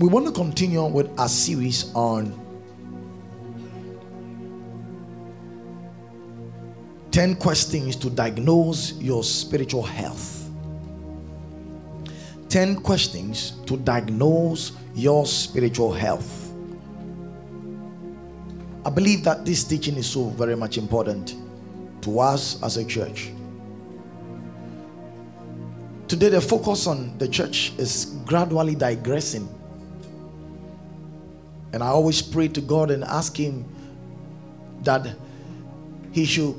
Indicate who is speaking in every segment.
Speaker 1: we want to continue with our series on 10 questions to diagnose your spiritual health. 10 questions to diagnose your spiritual health. I believe that this teaching is so very much important to us as a church. Today, the focus on the church is gradually digressing. And I always pray to God and ask Him that He should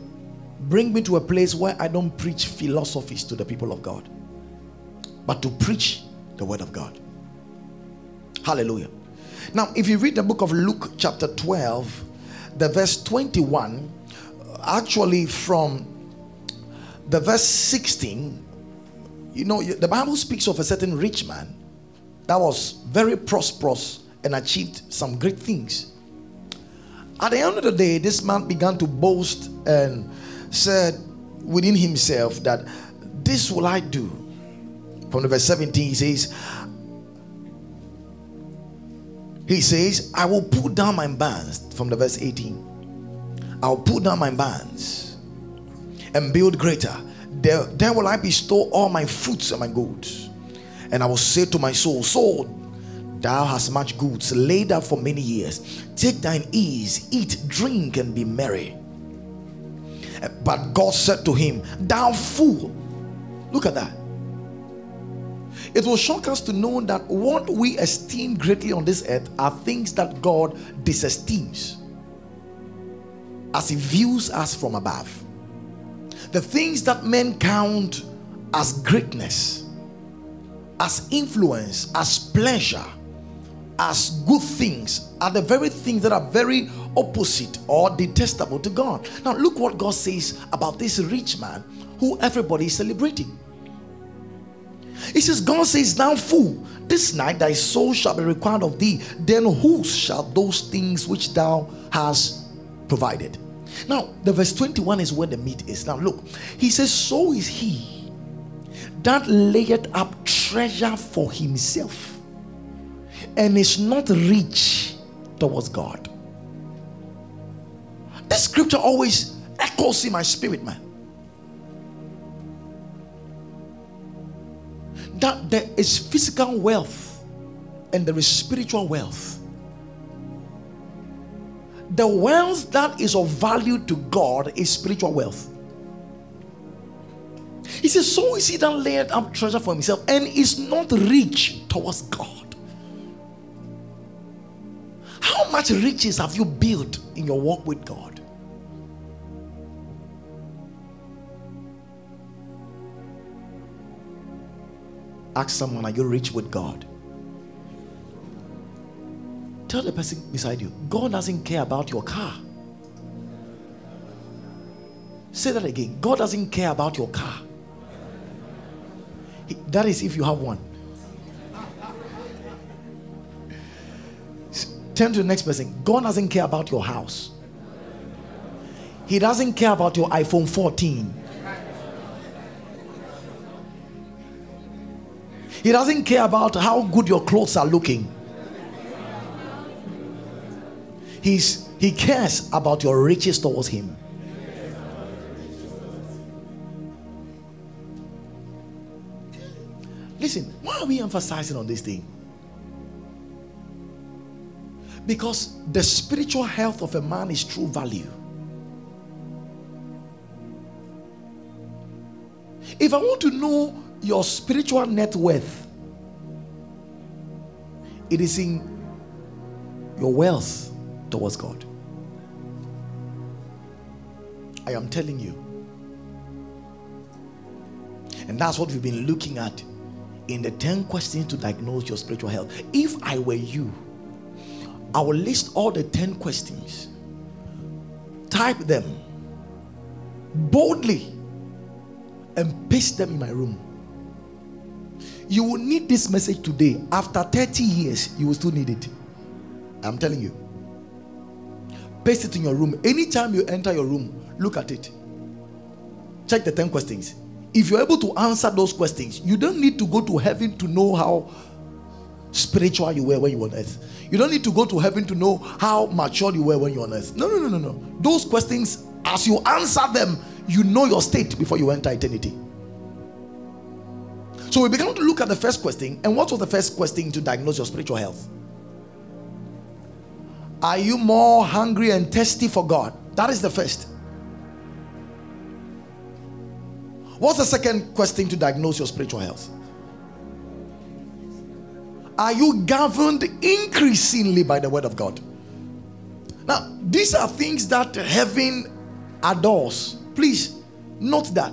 Speaker 1: bring me to a place where I don't preach philosophies to the people of God, but to preach the Word of God. Hallelujah. Now, if you read the book of Luke, chapter 12, the verse 21, actually from the verse 16, you know, the Bible speaks of a certain rich man that was very prosperous and achieved some great things. At the end of the day, this man began to boast and said within himself that this will I do. From the verse 17, he says, He says, I will put down my bands. From the verse 18, I'll put down my bands and build greater. There, there will I bestow all my fruits and my goods. And I will say to my soul, Soul, thou hast much goods laid up for many years. Take thine ease, eat, drink, and be merry. But God said to him, Thou fool. Look at that. It will shock us to know that what we esteem greatly on this earth are things that God disesteems as He views us from above. The things that men count as greatness, as influence, as pleasure, as good things are the very things that are very opposite or detestable to God. Now, look what God says about this rich man who everybody is celebrating. He says, God says, Now, fool, this night thy soul shall be required of thee. Then whose shall those things which thou hast provided? Now, the verse 21 is where the meat is. Now, look, he says, So is he that layeth up treasure for himself and is not rich towards God. This scripture always echoes in my spirit, man. That there is physical wealth and there is spiritual wealth. The wealth that is of value to God is spiritual wealth. He says, So is he that laid up treasure for himself and is not rich towards God. Much riches have you built in your walk with God? Ask someone, Are you rich with God? Tell the person beside you, God doesn't care about your car. Say that again. God doesn't care about your car. That is if you have one. Turn to the next person. God doesn't care about your house. He doesn't care about your iPhone 14. He doesn't care about how good your clothes are looking. He's, he cares about your riches towards him. Listen, why are we emphasizing on this thing? Because the spiritual health of a man is true value. If I want to know your spiritual net worth, it is in your wealth towards God. I am telling you. And that's what we've been looking at in the 10 questions to diagnose your spiritual health. If I were you, I will list all the 10 questions, type them boldly, and paste them in my room. You will need this message today. After 30 years, you will still need it. I'm telling you. Paste it in your room. Anytime you enter your room, look at it. Check the 10 questions. If you're able to answer those questions, you don't need to go to heaven to know how spiritual you were when you were on earth. You don't need to go to heaven to know how mature you were when you were on earth. No, no, no, no, no. Those questions, as you answer them, you know your state before you enter eternity. So we began to look at the first question. And what was the first question to diagnose your spiritual health? Are you more hungry and thirsty for God? That is the first. What's the second question to diagnose your spiritual health? Are you governed increasingly by the word of God? Now, these are things that heaven adores. Please note that.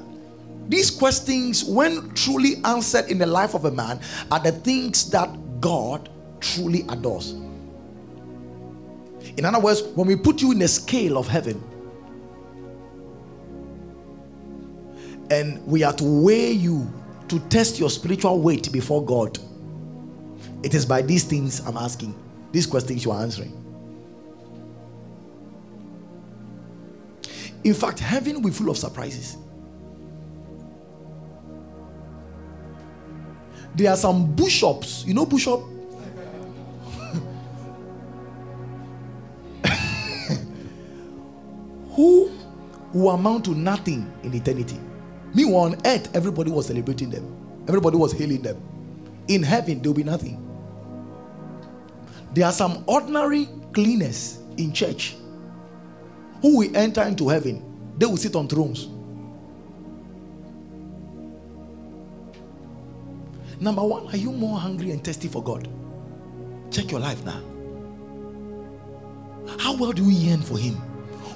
Speaker 1: These questions, when truly answered in the life of a man, are the things that God truly adores. In other words, when we put you in the scale of heaven, and we are to weigh you to test your spiritual weight before God, it is by these things I'm asking, these questions you are answering. In fact, heaven will be full of surprises. There are some bishops, you know, bishop? who will amount to nothing in eternity. Meanwhile, on earth, everybody was celebrating them, everybody was hailing them. In heaven, there will be nothing. There are some ordinary cleaners in church who will enter into heaven, they will sit on thrones. Number one, are you more hungry and thirsty for God? Check your life now. How well do you yearn for Him?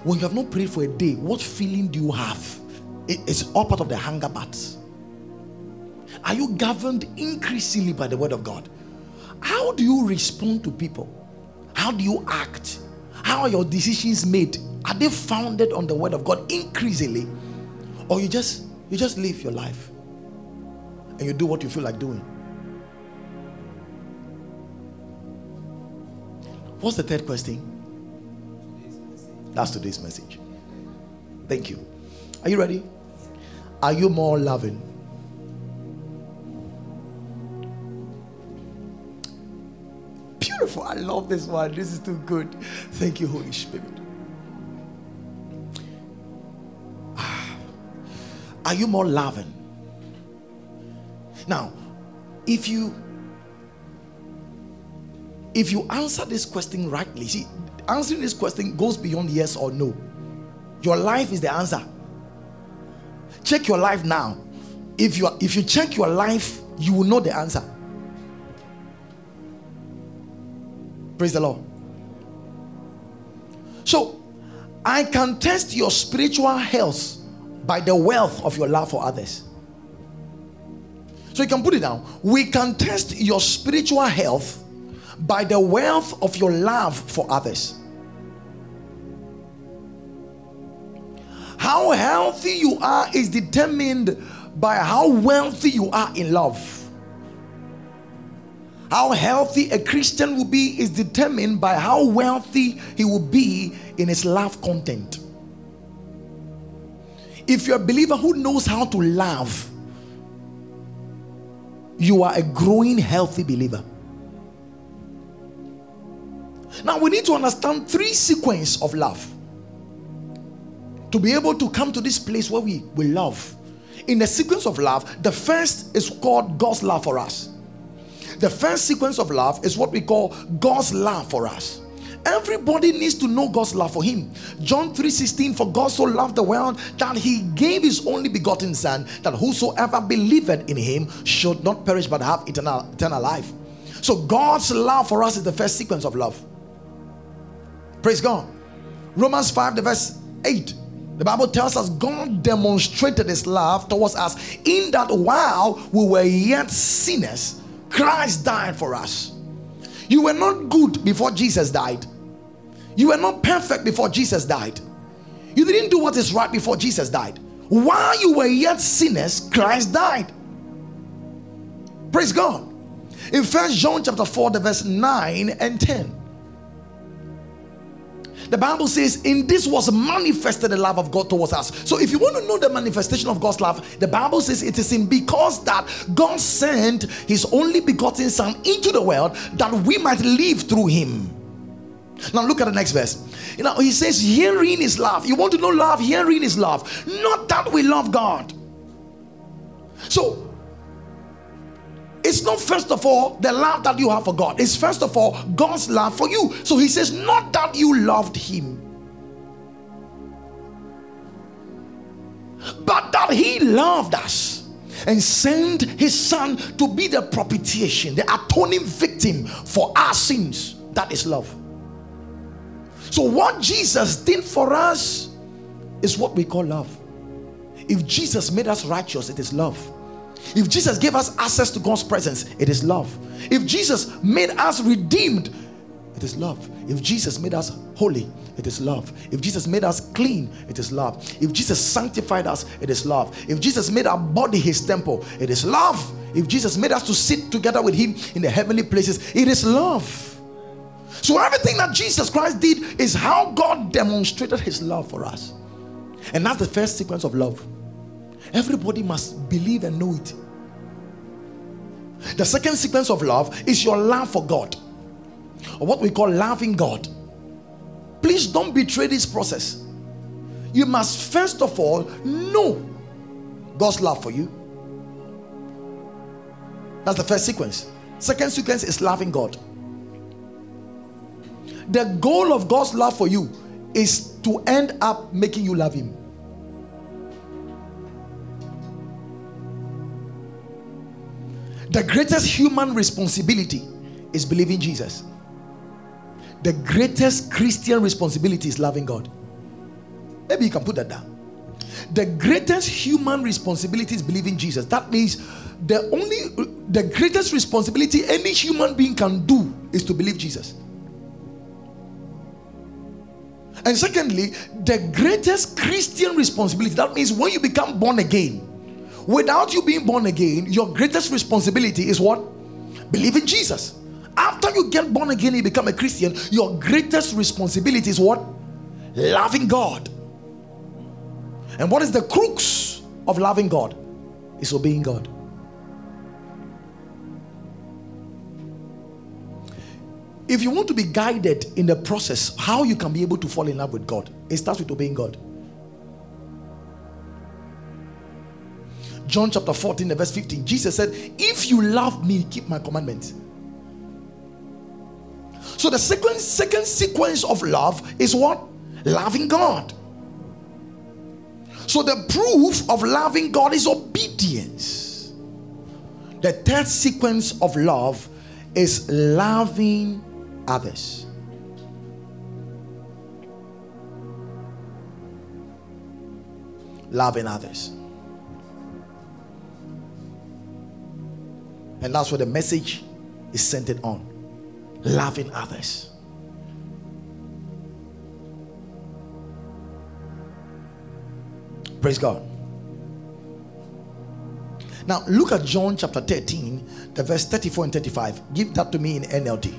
Speaker 1: When you have not prayed for a day, what feeling do you have? It's all part of the hunger bats. Are you governed increasingly by the word of God? How do you respond to people? How do you act? How are your decisions made? Are they founded on the word of God increasingly? Or you just you just live your life and you do what you feel like doing? What's the third question? That's today's message. Thank you. Are you ready? Are you more loving? Beautiful. I love this one. This is too good. Thank you, Holy Spirit. Ah. Are you more loving? Now, if you if you answer this question rightly, see, answering this question goes beyond yes or no. Your life is the answer. Check your life now. If you if you check your life, you will know the answer. Praise the Lord. So, I can test your spiritual health by the wealth of your love for others. So you can put it down. We can test your spiritual health by the wealth of your love for others. How healthy you are is determined by how wealthy you are in love. How healthy a Christian will be is determined by how wealthy he will be in his love content. If you're a believer who knows how to love, you are a growing, healthy believer. Now we need to understand three sequence of love to be able to come to this place where we, we love. In the sequence of love, the first is called God's love for us. The first sequence of love is what we call God's love for us. Everybody needs to know God's love for him. John 3:16 for God so loved the world that he gave his only begotten son that whosoever believeth in him should not perish but have eternal, eternal life. So God's love for us is the first sequence of love. Praise God. Romans 5 the verse 8 the Bible tells us God demonstrated his love towards us in that while we were yet sinners, Christ died for us. You were not good before Jesus died. You were not perfect before Jesus died. You didn't do what is right before Jesus died. While you were yet sinners, Christ died. Praise God. In First John chapter 4, the verse 9 and 10. The Bible says, In this was manifested the love of God towards us. So, if you want to know the manifestation of God's love, the Bible says it is in because that God sent his only begotten Son into the world that we might live through him. Now, look at the next verse. You know, he says, Hearing is love. You want to know love? Hearing is love. Not that we love God. So, it's not first of all the love that you have for God, it's first of all God's love for you. So he says, Not that you loved him, but that he loved us and sent his son to be the propitiation, the atoning victim for our sins. That is love. So, what Jesus did for us is what we call love. If Jesus made us righteous, it is love. If Jesus gave us access to God's presence, it is love. If Jesus made us redeemed, it is love. If Jesus made us holy, it is love. If Jesus made us clean, it is love. If Jesus sanctified us, it is love. If Jesus made our body his temple, it is love. If Jesus made us to sit together with him in the heavenly places, it is love. So everything that Jesus Christ did is how God demonstrated his love for us. And that's the first sequence of love. Everybody must believe and know it. The second sequence of love is your love for God, or what we call loving God. Please don't betray this process. You must first of all know God's love for you. That's the first sequence. Second sequence is loving God. The goal of God's love for you is to end up making you love Him. The greatest human responsibility is believing Jesus. The greatest Christian responsibility is loving God. Maybe you can put that down. The greatest human responsibility is believing Jesus. That means the only the greatest responsibility any human being can do is to believe Jesus. And secondly, the greatest Christian responsibility that means when you become born again, Without you being born again, your greatest responsibility is what? Believing Jesus. After you get born again, you become a Christian, your greatest responsibility is what? Loving God. And what is the crux of loving God? Is obeying God. If you want to be guided in the process, how you can be able to fall in love with God, it starts with obeying God. John chapter 14, verse 15, Jesus said, If you love me, keep my commandments. So the second, second sequence of love is what? Loving God. So the proof of loving God is obedience. The third sequence of love is loving others. Loving others. And that's what the message is centered on loving others. Praise God. Now look at John chapter 13, the verse 34 and 35. Give that to me in NLT.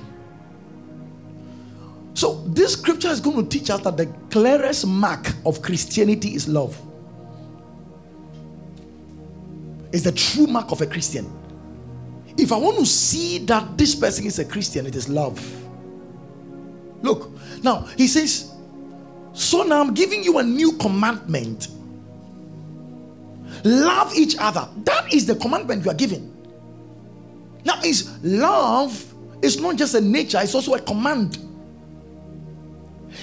Speaker 1: So this scripture is going to teach us that the clearest mark of Christianity is love. It's the true mark of a Christian. If I want to see that this person is a Christian, it is love. Look, now he says, So now I'm giving you a new commandment. Love each other. That is the commandment you are giving. Now, is love is not just a nature, it's also a command.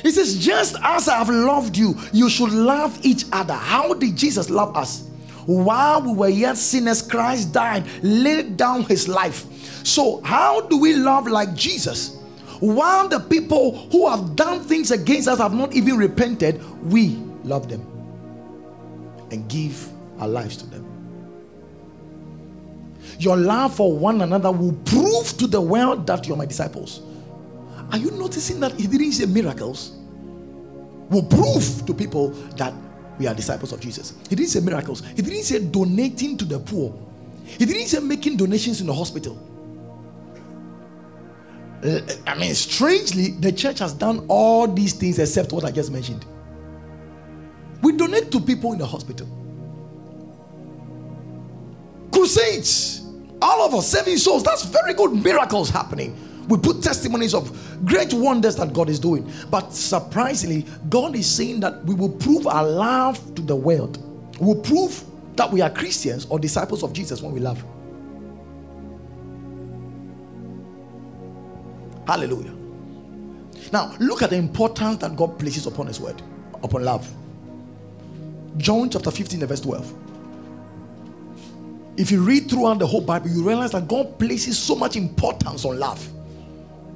Speaker 1: He says, Just as I have loved you, you should love each other. How did Jesus love us? While we were yet sinners, Christ died, laid down his life. So, how do we love like Jesus? While the people who have done things against us have not even repented, we love them and give our lives to them. Your love for one another will prove to the world that you're my disciples. Are you noticing that he didn't say miracles? Will prove to people that we are disciples of Jesus. He didn't say miracles. He didn't say donating to the poor. He didn't say making donations in the hospital. I mean, strangely, the church has done all these things except what I just mentioned. We donate to people in the hospital. Crusades, all of us saving souls. That's very good. Miracles happening. We put testimonies of great wonders that God is doing. But surprisingly, God is saying that we will prove our love to the world. We will prove that we are Christians or disciples of Jesus when we love. Hallelujah. Now, look at the importance that God places upon His word, upon love. John chapter 15, verse 12. If you read throughout the whole Bible, you realize that God places so much importance on love.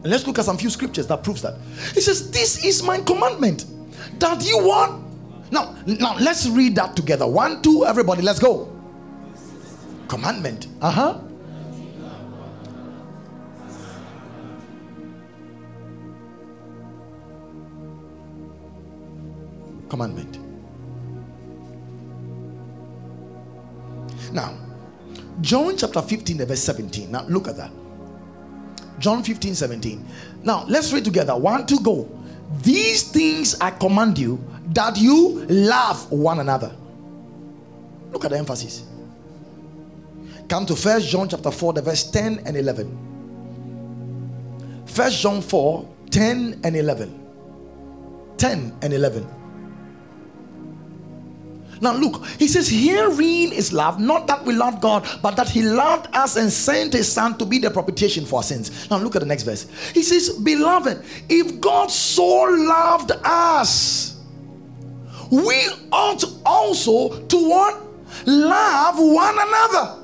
Speaker 1: And let's look at some few scriptures that proves that. He says, This is my commandment that you want. Now, now let's read that together. One, two, everybody, let's go. Commandment. Uh-huh. Commandment. Now, John chapter 15, verse 17. Now, look at that. John 15, 17. Now, let's read together. One, two, go. These things I command you that you love one another. Look at the emphasis. Come to First John chapter 4, the verse 10 and 11. First John 4, 10 and 11. 10 and 11. Now, look, he says, Herein is love, not that we love God, but that he loved us and sent his son to be the propitiation for our sins. Now, look at the next verse. He says, Beloved, if God so loved us, we ought also to what? Love one another.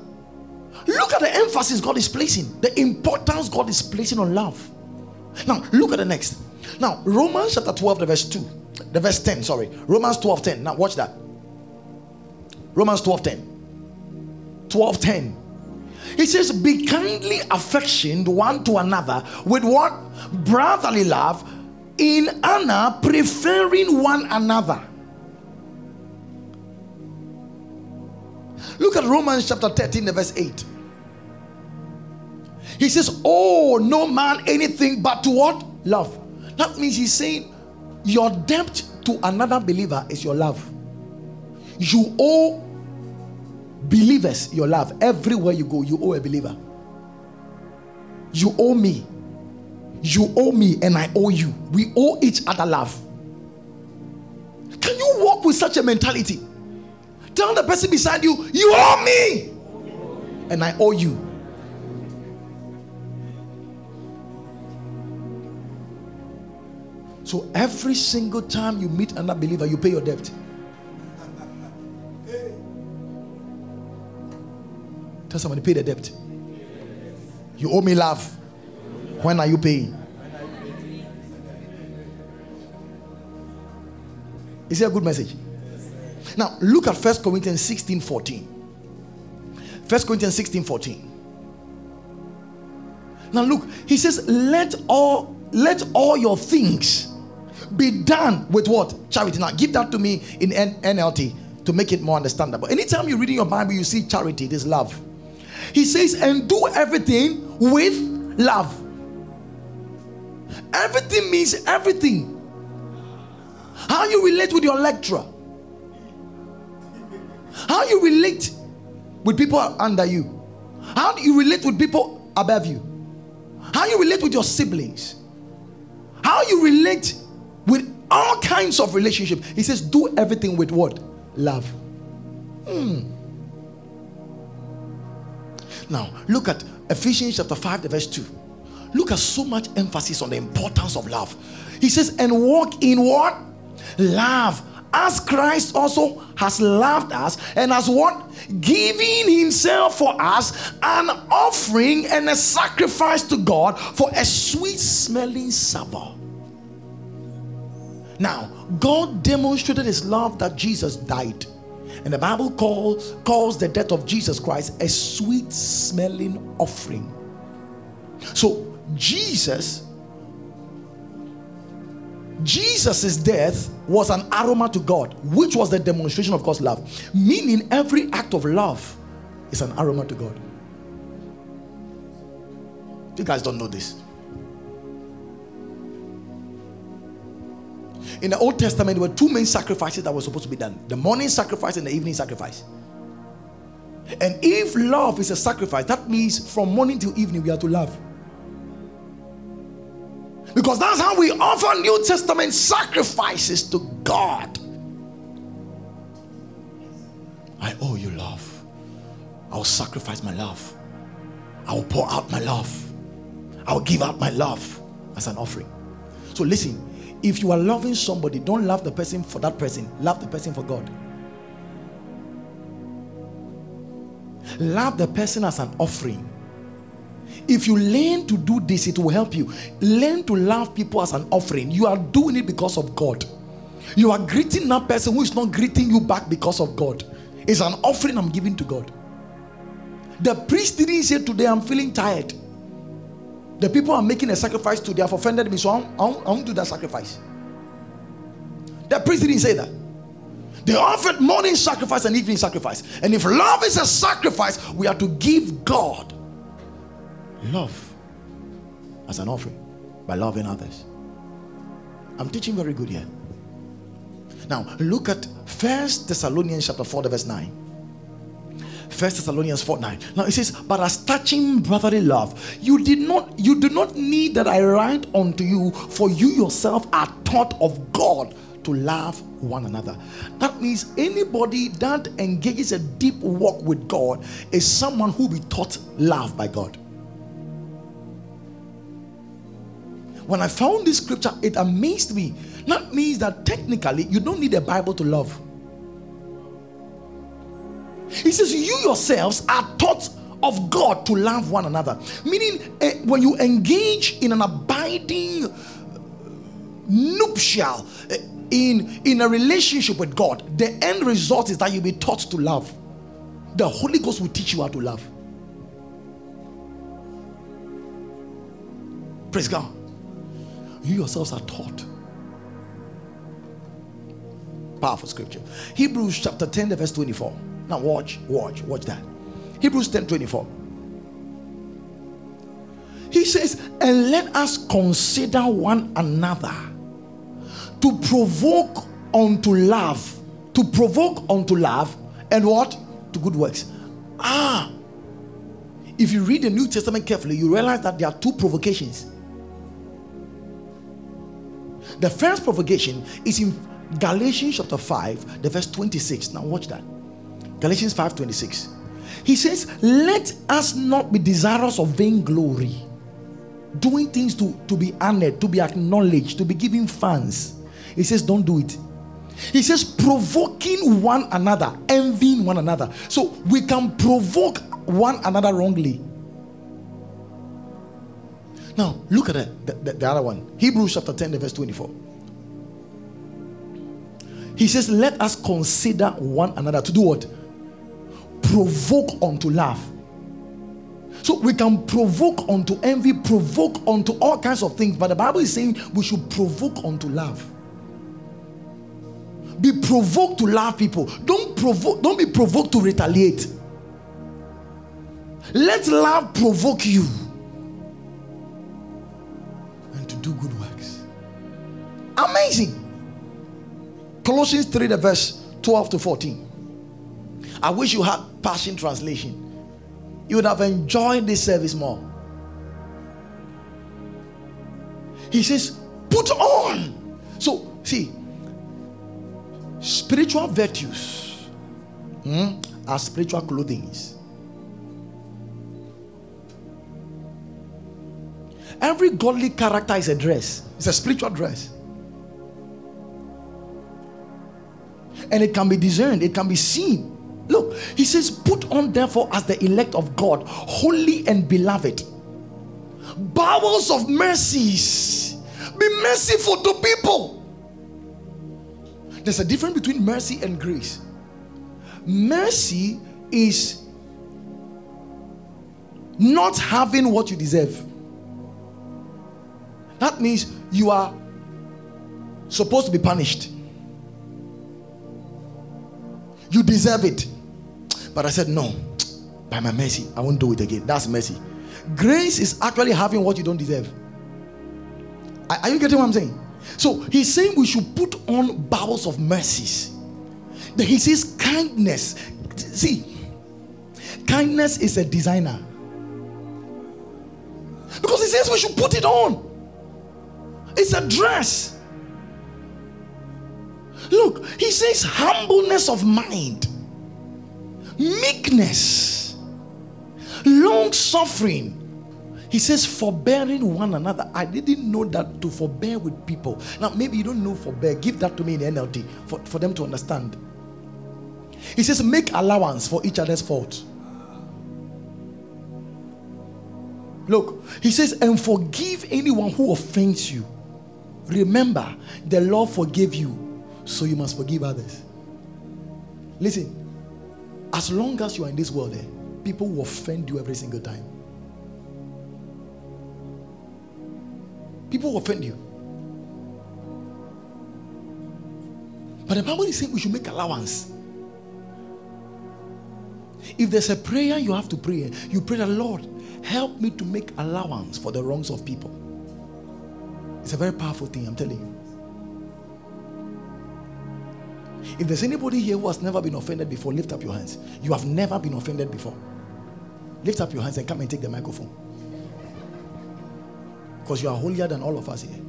Speaker 1: Look at the emphasis God is placing, the importance God is placing on love. Now, look at the next. Now, Romans chapter 12, the verse 2, the verse 10, sorry. Romans 12, 10. Now, watch that. Romans 12 10. 12 10. He says, Be kindly affectioned one to another with what? Brotherly love, in honor, preferring one another. Look at Romans chapter 13, verse 8. He says, Oh, no man anything but to what? Love. That means he's saying, Your debt to another believer is your love. You owe believers your love. Everywhere you go, you owe a believer. You owe me. You owe me, and I owe you. We owe each other love. Can you walk with such a mentality? Tell the person beside you, you owe me, and I owe you. So every single time you meet another believer, you pay your debt. Tell somebody, pay the debt. You owe me love. When are you paying? Is it a good message? Now look at First Corinthians 16 14. 1 Corinthians 16 14. Now look, he says, Let all let all your things be done with what? Charity. Now give that to me in NLT to make it more understandable. Anytime you're reading your Bible, you see charity, it is love. He says, and do everything with love. Everything means everything. How you relate with your lecturer, how you relate with people under you, how you relate with people above you, how you relate with your siblings, how you relate with all kinds of relationship. He says, do everything with what? Love. Hmm. Now, look at Ephesians chapter 5, verse 2. Look at so much emphasis on the importance of love. He says, and walk in what? Love. As Christ also has loved us and has what? Giving himself for us an offering and a sacrifice to God for a sweet smelling savor. Now, God demonstrated his love that Jesus died and the Bible calls, calls the death of Jesus Christ a sweet smelling offering. So, Jesus, Jesus' death was an aroma to God, which was the demonstration of God's love. Meaning, every act of love is an aroma to God. You guys don't know this. In the Old Testament, there were two main sacrifices that were supposed to be done the morning sacrifice and the evening sacrifice. And if love is a sacrifice, that means from morning till evening we are to love. Because that's how we offer New Testament sacrifices to God. I owe you love. I will sacrifice my love. I will pour out my love. I will give out my love as an offering. So listen, if you are loving somebody, don't love the person for that person, love the person for God. Love the person as an offering. If you learn to do this, it will help you. Learn to love people as an offering. You are doing it because of God. You are greeting that person who is not greeting you back because of God. It's an offering I'm giving to God. The priest didn't say today, I'm feeling tired. The people are making a sacrifice today have offended me, so I won't, I won't, I won't do that sacrifice. The priest didn't say that. They offered morning sacrifice and evening sacrifice. And if love is a sacrifice, we are to give God love as an offering by loving others. I'm teaching very good here. Now look at First Thessalonians chapter 4, verse 9. First Thessalonians 4 9. Now it says, But as touching brotherly love, you did not you do not need that I write unto you, for you yourself are taught of God to love one another. That means anybody that engages a deep walk with God is someone who will be taught love by God. When I found this scripture, it amazed me. That means that technically you don't need a Bible to love. He says, You yourselves are taught of God to love one another. Meaning, uh, when you engage in an abiding nuptial, uh, in, in a relationship with God, the end result is that you'll be taught to love. The Holy Ghost will teach you how to love. Praise God. You yourselves are taught. Powerful scripture. Hebrews chapter 10, verse 24. Now watch, watch, watch that. Hebrews 10 24. He says, and let us consider one another to provoke unto love, to provoke unto love, and what? To good works. Ah, if you read the New Testament carefully, you realize that there are two provocations. The first provocation is in Galatians chapter 5, the verse 26. Now watch that. Galatians 5:26. He says, Let us not be desirous of vainglory, doing things to, to be honored, to be acknowledged, to be given fans. He says, Don't do it. He says, provoking one another, envying one another. So we can provoke one another wrongly. Now, look at it, the, the, the other one. Hebrews chapter 10, verse 24. He says, Let us consider one another to do what? Provoke unto love. So we can provoke unto envy, provoke unto all kinds of things, but the Bible is saying we should provoke unto love. Be provoked to love people. Don't provoke, don't be provoked to retaliate. Let love provoke you and to do good works. Amazing. Colossians 3, the verse 12 to 14. I wish you had Passion Translation. You would have enjoyed this service more. He says, put on. So, see, spiritual virtues hmm, are spiritual clothing. Every godly character is a dress, it's a spiritual dress. And it can be discerned, it can be seen. Look, he says, Put on therefore as the elect of God, holy and beloved, bowels of mercies. Be merciful to people. There's a difference between mercy and grace. Mercy is not having what you deserve. That means you are supposed to be punished. You deserve it. But I said, No, by my mercy, I won't do it again. That's mercy. Grace is actually having what you don't deserve. Are you getting what I'm saying? So he's saying we should put on bowels of mercies. Then he says kindness. See, kindness is a designer. Because he says we should put it on. It's a dress. Look, he says humbleness of mind, meekness, long suffering. He says forbearing one another. I didn't know that to forbear with people. Now, maybe you don't know forbear. Give that to me in NLT for, for them to understand. He says make allowance for each other's fault. Look, he says, and forgive anyone who offends you. Remember, the Lord forgave you, so you must forgive others. Listen, as long as you are in this world, eh, people will offend you every single time. People will offend you. But the Bible is saying we should make allowance. If there's a prayer you have to pray, you pray the Lord, help me to make allowance for the wrongs of people. It's a very powerful thing, I'm telling you. If there's anybody here who has never been offended before, lift up your hands. You have never been offended before. Lift up your hands and come and take the microphone. Because you are holier than all of us here.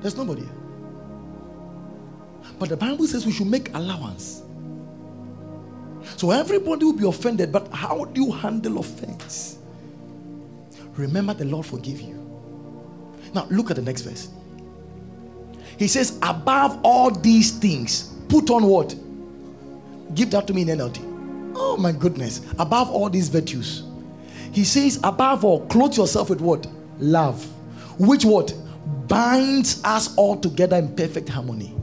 Speaker 1: There's nobody. Here. But the Bible says we should make allowance. So everybody will be offended, but how do you handle offense? Remember the Lord forgive you. Now look at the next verse. He says, above all these things, put on what? Give that to me in NLT. Oh my goodness. Above all these virtues. He says, above all, clothe yourself with what? Love. Which what? Binds us all together in perfect harmony.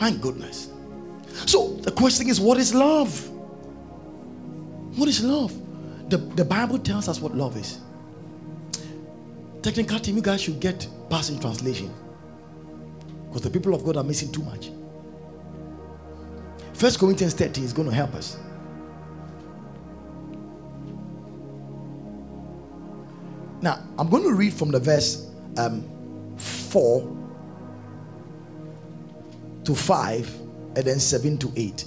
Speaker 1: My goodness. So the question is, what is love? What is love? The, the Bible tells us what love is. Technical team, you guys should get Passion Translation. Because the people of God are missing too much. First Corinthians 13 is going to help us. Now, I'm going to read from the verse um, 4 to 5 and then 7 to 8.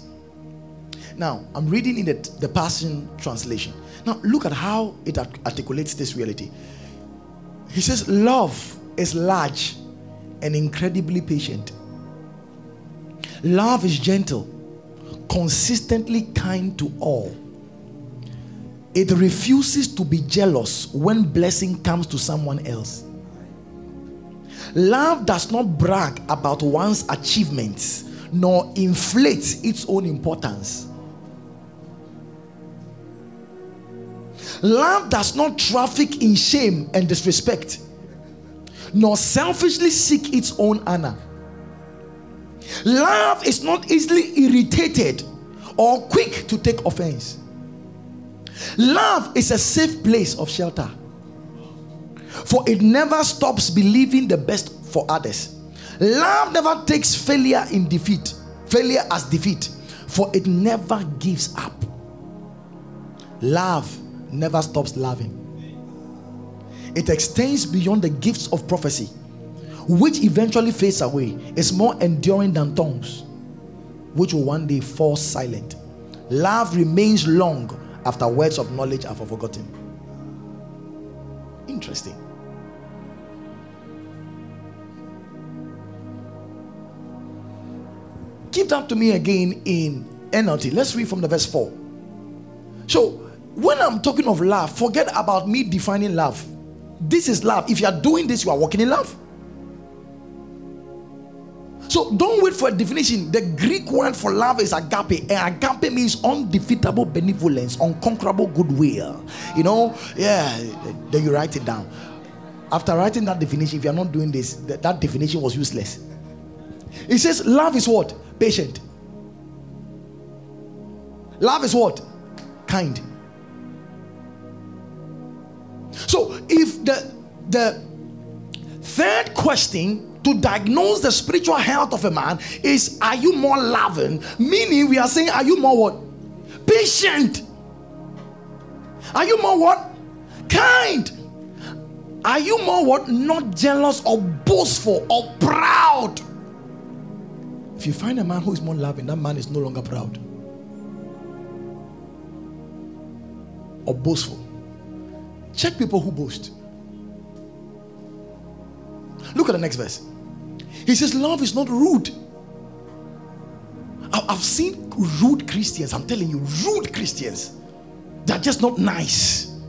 Speaker 1: Now, I'm reading in the, the Passion Translation. Now, look at how it articulates this reality. He says, Love is large and incredibly patient. Love is gentle, consistently kind to all. It refuses to be jealous when blessing comes to someone else. Love does not brag about one's achievements nor inflate its own importance. Love does not traffic in shame and disrespect, nor selfishly seek its own honor. Love is not easily irritated or quick to take offense. Love is a safe place of shelter, for it never stops believing the best for others. Love never takes failure in defeat, failure as defeat, for it never gives up. Love never stops loving. It extends beyond the gifts of prophecy, which eventually fades away. It's more enduring than tongues, which will one day fall silent. Love remains long after words of knowledge are forgotten. Interesting. Keep that to me again in NLT. Let's read from the verse 4. So, when I'm talking of love, forget about me defining love. This is love. If you are doing this, you are walking in love. So don't wait for a definition. The Greek word for love is agape, and agape means undefeatable benevolence, unconquerable goodwill. You know, yeah, then you write it down. After writing that definition, if you are not doing this, that, that definition was useless. It says, Love is what? Patient. Love is what? Kind. So if the the third question to diagnose the spiritual health of a man is are you more loving? Meaning, we are saying, are you more what? Patient. Are you more what? Kind. Are you more what? Not jealous or boastful or proud. If you find a man who is more loving, that man is no longer proud or boastful. Check people who boast. Look at the next verse. He says, Love is not rude. I've seen rude Christians. I'm telling you, rude Christians. They're just not nice.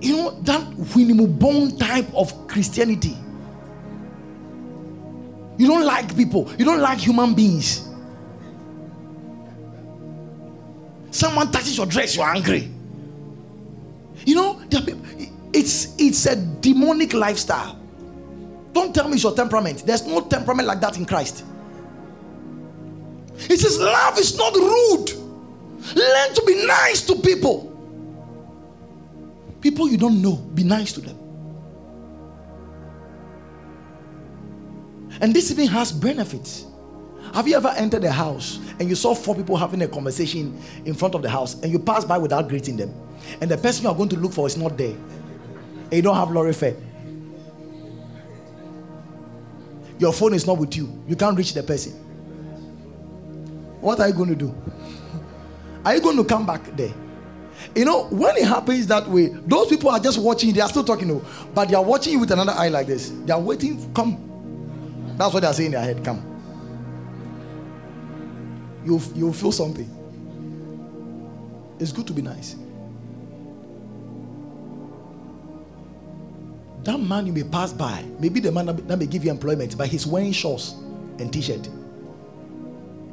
Speaker 1: You know, that Winnie Bone type of Christianity. You don't like people, you don't like human beings. Someone touches your dress, you're angry. It's a demonic lifestyle. Don't tell me it's your temperament. There's no temperament like that in Christ. He says, Love is not rude. Learn to be nice to people. People you don't know, be nice to them. And this even has benefits. Have you ever entered a house and you saw four people having a conversation in front of the house and you pass by without greeting them? And the person you are going to look for is not there. And you don't have lorry. Your phone is not with you. You can't reach the person. What are you going to do? Are you going to come back there? You know, when it happens that way, those people are just watching, they are still talking, but they are watching you with another eye like this. They are waiting, come. That's what they are saying in their head, come. You'll, you'll feel something. It's good to be nice. That man you may pass by, maybe the man that may give you employment, but he's wearing shorts and t-shirt.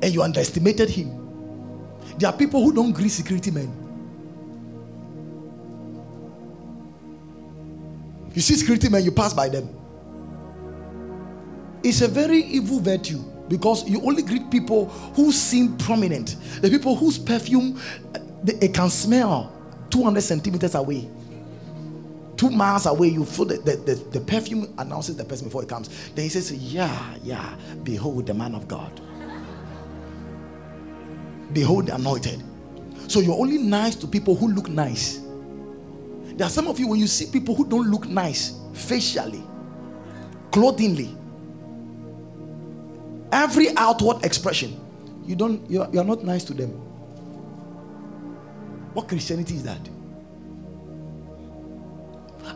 Speaker 1: And you underestimated him. There are people who don't greet security men. You see security men, you pass by them. It's a very evil virtue because you only greet people who seem prominent, the people whose perfume it can smell 200 centimeters away. Two miles away, you feel the, the, the, the perfume announces the person before it comes. Then he says, Yeah, yeah, behold the man of God. Behold the anointed. So you're only nice to people who look nice. There are some of you, when you see people who don't look nice facially, clothingly, every outward expression, you don't, you're, you're not nice to them. What Christianity is that?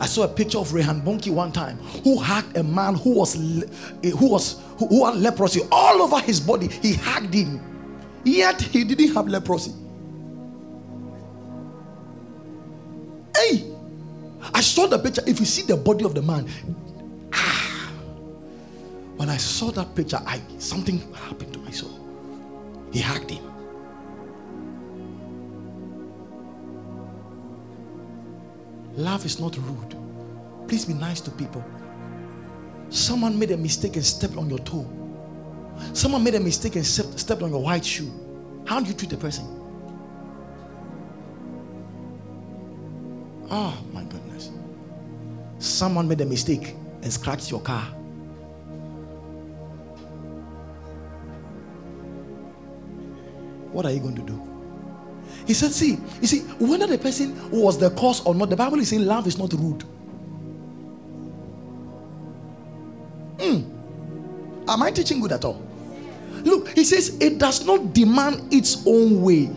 Speaker 1: I saw a picture of Reinhard Bonnke one time who hugged a man who was who was who had leprosy all over his body. He hugged him, yet he didn't have leprosy. Hey, I saw the picture. If you see the body of the man, ah, when I saw that picture, I something happened to my soul. He hugged him. Love is not rude. Please be nice to people. Someone made a mistake and stepped on your toe. Someone made a mistake and stepped on your white shoe. How do you treat the person? Oh my goodness. Someone made a mistake and scratched your car. What are you going to do? He said, See, you see, whether the person was the cause or not, the Bible is saying love is not rude. Mm. Am I teaching good at all? Look, he says it does not demand its own way.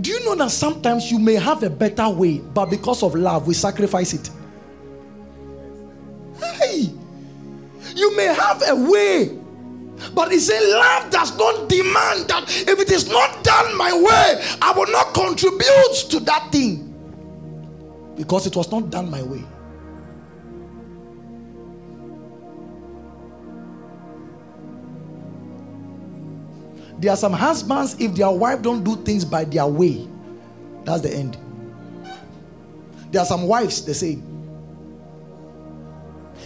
Speaker 1: Do you know that sometimes you may have a better way, but because of love, we sacrifice it? Hey, you may have a way, but he said, Love does not demand that if it is not done my way, I will not contribute to that thing because it was not done my way. There are some husbands, if their wife don't do things by their way, that's the end. There are some wives, they say.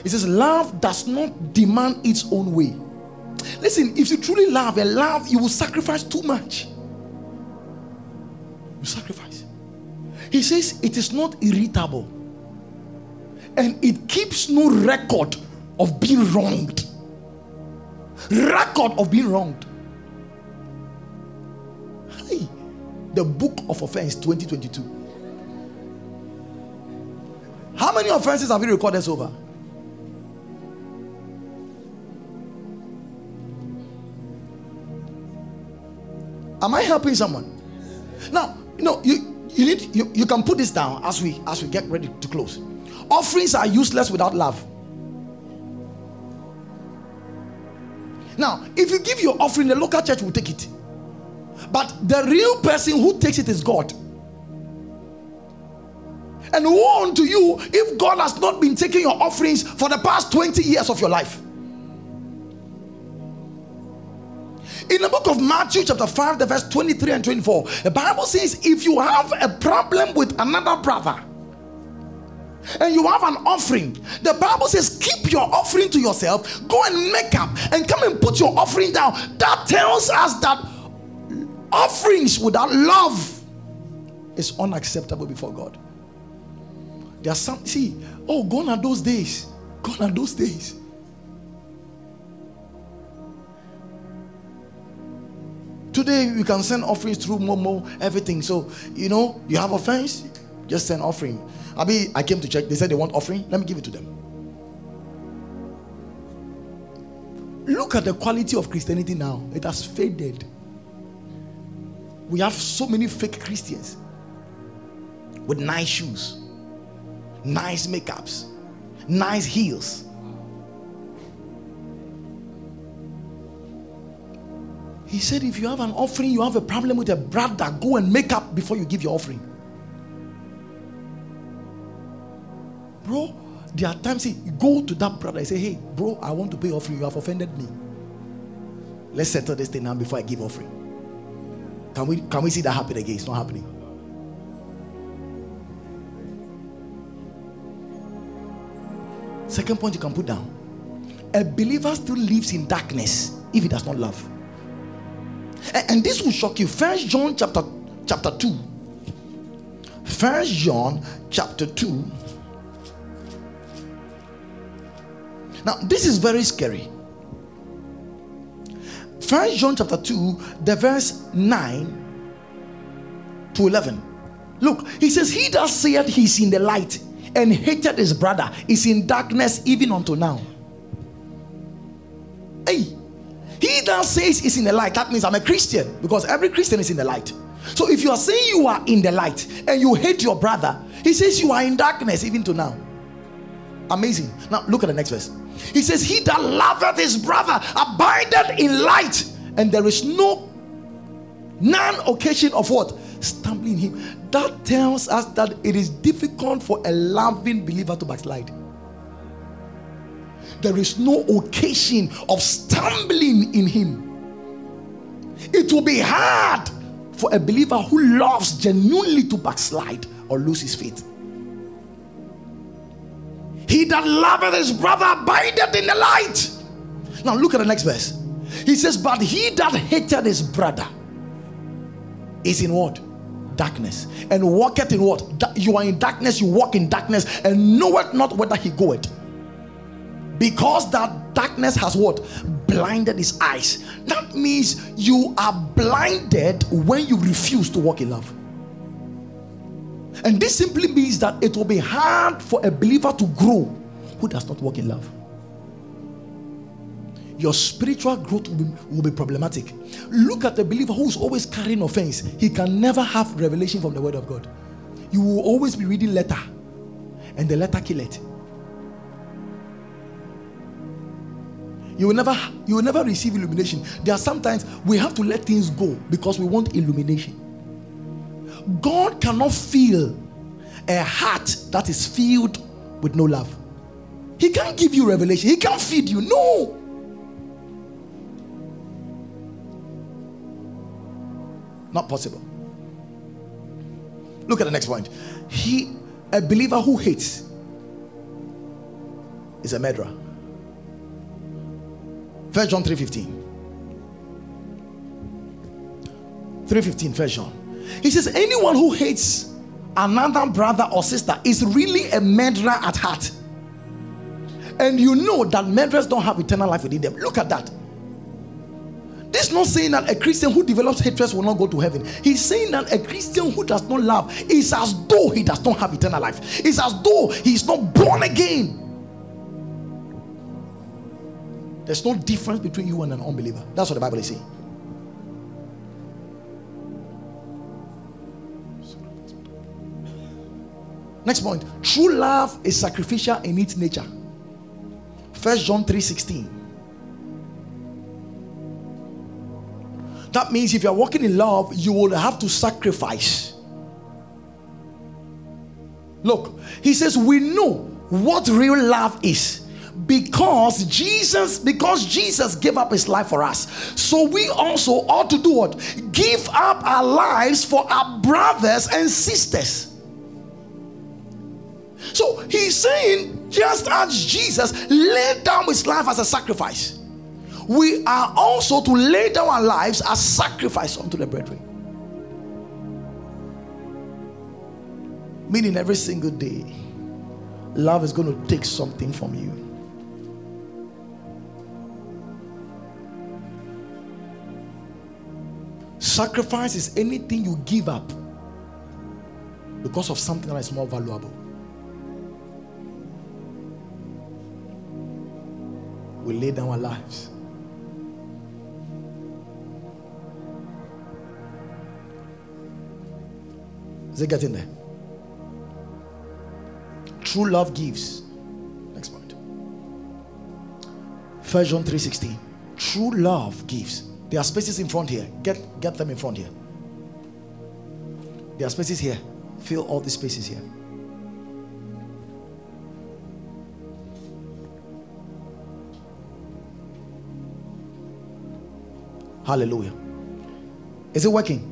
Speaker 1: It says, love does not demand its own way. Listen, if you truly love and love, you will sacrifice too much. You sacrifice. He says it is not irritable. and it keeps no record of being wronged. Record of being wronged. Hey, the book of offense 2022. How many offenses have you recorded so far? Am I helping someone? Now, you know, you, you need you, you can put this down as we as we get ready to close. Offerings are useless without love. Now, if you give your offering, the local church will take it. But the real person who takes it is God. And woe unto you if God has not been taking your offerings for the past 20 years of your life. In the book of Matthew, chapter 5, the verse 23 and 24, the Bible says, If you have a problem with another brother, and you have an offering, the Bible says, keep your offering to yourself, go and make up and come and put your offering down. That tells us that offerings without love is unacceptable before God. There are some, see, oh, gone are those days. Gone are those days. Today we can send offerings through Momo, everything. So, you know, you have offense, just send offering. I I came to check, they said they want offering. Let me give it to them. Look at the quality of Christianity now. It has faded. We have so many fake Christians with nice shoes, nice makeups, nice heels. He said, if you have an offering, you have a problem with a brother, go and make up before you give your offering. Bro, there are times, see, go to that brother and say, hey, bro, I want to pay offering. You have offended me. Let's settle this thing now before I give offering. Can we can we see that happen again? It's not happening. Second point you can put down. A believer still lives in darkness if he does not love. And, this will shock you. First John chapter chapter 2. First John chapter 2. Now, this is very scary. First John chapter 2, the verse 9 to 11. Look, he says, He that saith he's in the light and hated his brother is in darkness even until now. Hey, he that says is in the light, that means I'm a Christian because every Christian is in the light. So if you are saying you are in the light and you hate your brother, he says you are in darkness even to now. Amazing. Now look at the next verse. He says, He that loveth his brother abideth in light, and there is no none occasion of what? Stumbling him. That tells us that it is difficult for a loving believer to backslide there is no occasion of stumbling in him. It will be hard for a believer who loves genuinely to backslide or lose his faith. He that loveth his brother abideth in the light. Now look at the next verse. He says, But he that hated his brother is in what? Darkness. And walketh in what? You are in darkness, you walk in darkness, and knoweth not whether he goeth because that darkness has what? Blinded his eyes. That means you are blinded when you refuse to walk in love. And this simply means that it will be hard for a believer to grow who does not walk in love. Your spiritual growth will be, will be problematic. Look at the believer who's always carrying offense. He can never have revelation from the word of god. You will always be reading letter and the letter kill it you will never you will never receive illumination. There are sometimes we have to let things go because we want illumination. God cannot feel a heart that is filled with no love. He can't give you revelation. He can't feed you. No. Not possible. Look at the next point. He a believer who hates is a murderer First John 3:15. 3:15, First John. He says, anyone who hates another brother or sister is really a murderer at heart. and you know that murderers don't have eternal life within them. Look at that. This is not saying that a Christian who develops hatred will not go to heaven. He's saying that a Christian who does not love is as though he does not have eternal life. It's as though he is not born again. There's no difference between you and an unbeliever. That's what the Bible is saying. Next point. True love is sacrificial in its nature. First John 3:16. That means if you are walking in love, you will have to sacrifice. Look, he says, We know what real love is because Jesus, because Jesus gave up his life for us. So we also ought to do what? Give up our lives for our brothers and sisters. So he's saying, just as Jesus laid down his life as a sacrifice, we are also to lay down our lives as sacrifice unto the brethren. Meaning, every single day, love is going to take something from you. Sacrifice is anything you give up because of something that is more valuable. we lay down our lives. Is it getting there? True love gives. Next point. First John 3:16. True love gives. There are spaces in front here. Get get them in front here. There are spaces here. Fill all the spaces here. Hallelujah. Is it working?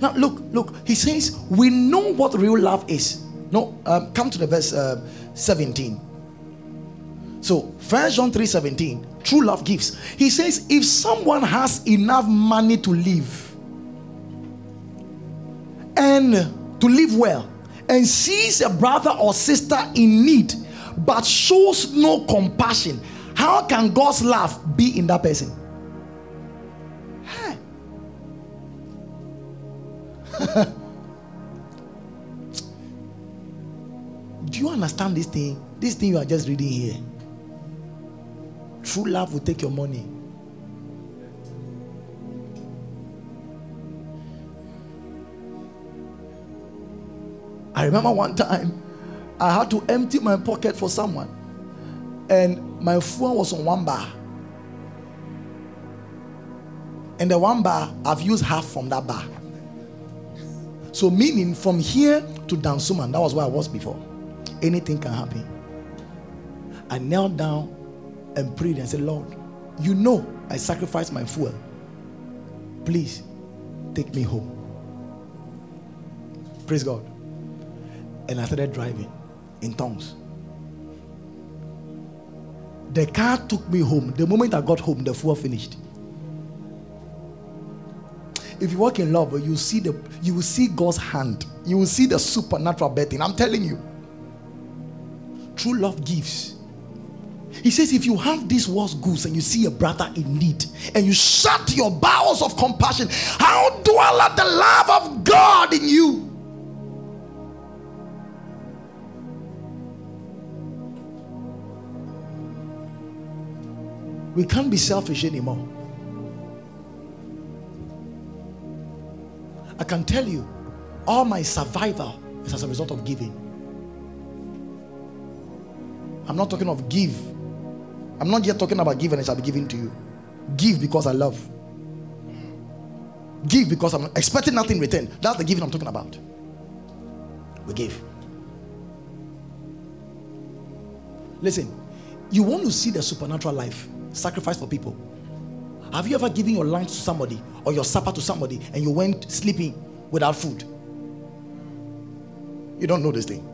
Speaker 1: Now, look, look. He says, We know what real love is. No, um, come to the verse uh, 17. So, First John 3 17, true love gives. He says, If someone has enough money to live and to live well, and sees a brother or sister in need but shows no compassion, how can God's love be in that person? Do you understand this thing? This thing you are just reading here. True love will take your money. I remember one time I had to empty my pocket for someone, and my phone was on one bar. And the one bar, I've used half from that bar. So, meaning from here to Dansoman, that was where I was before. Anything can happen. I knelt down and prayed and said, Lord, you know I sacrificed my fuel. Please take me home. Praise God. And I started driving in tongues. The car took me home. The moment I got home, the fuel finished if you walk in love, you see the you will see God's hand. You will see the supernatural betting. I'm telling you. True love gives. He says, if you have these world's goods and you see a brother in need and you shut your bowels of compassion, how dwelleth the love of God in you? We can't be selfish anymore. I can tell you, all my survival is as a result of giving. I'm not talking of give. I'm not yet talking about giving, it shall be given to you. Give because I love. Give because I'm expecting nothing in return. That's the giving I'm talking about. We give. Listen, you want to see the supernatural life, sacrifice for people. Have you ever given your lunch to somebody or your supper to somebody and you went sleeping without food? You don't know this thing.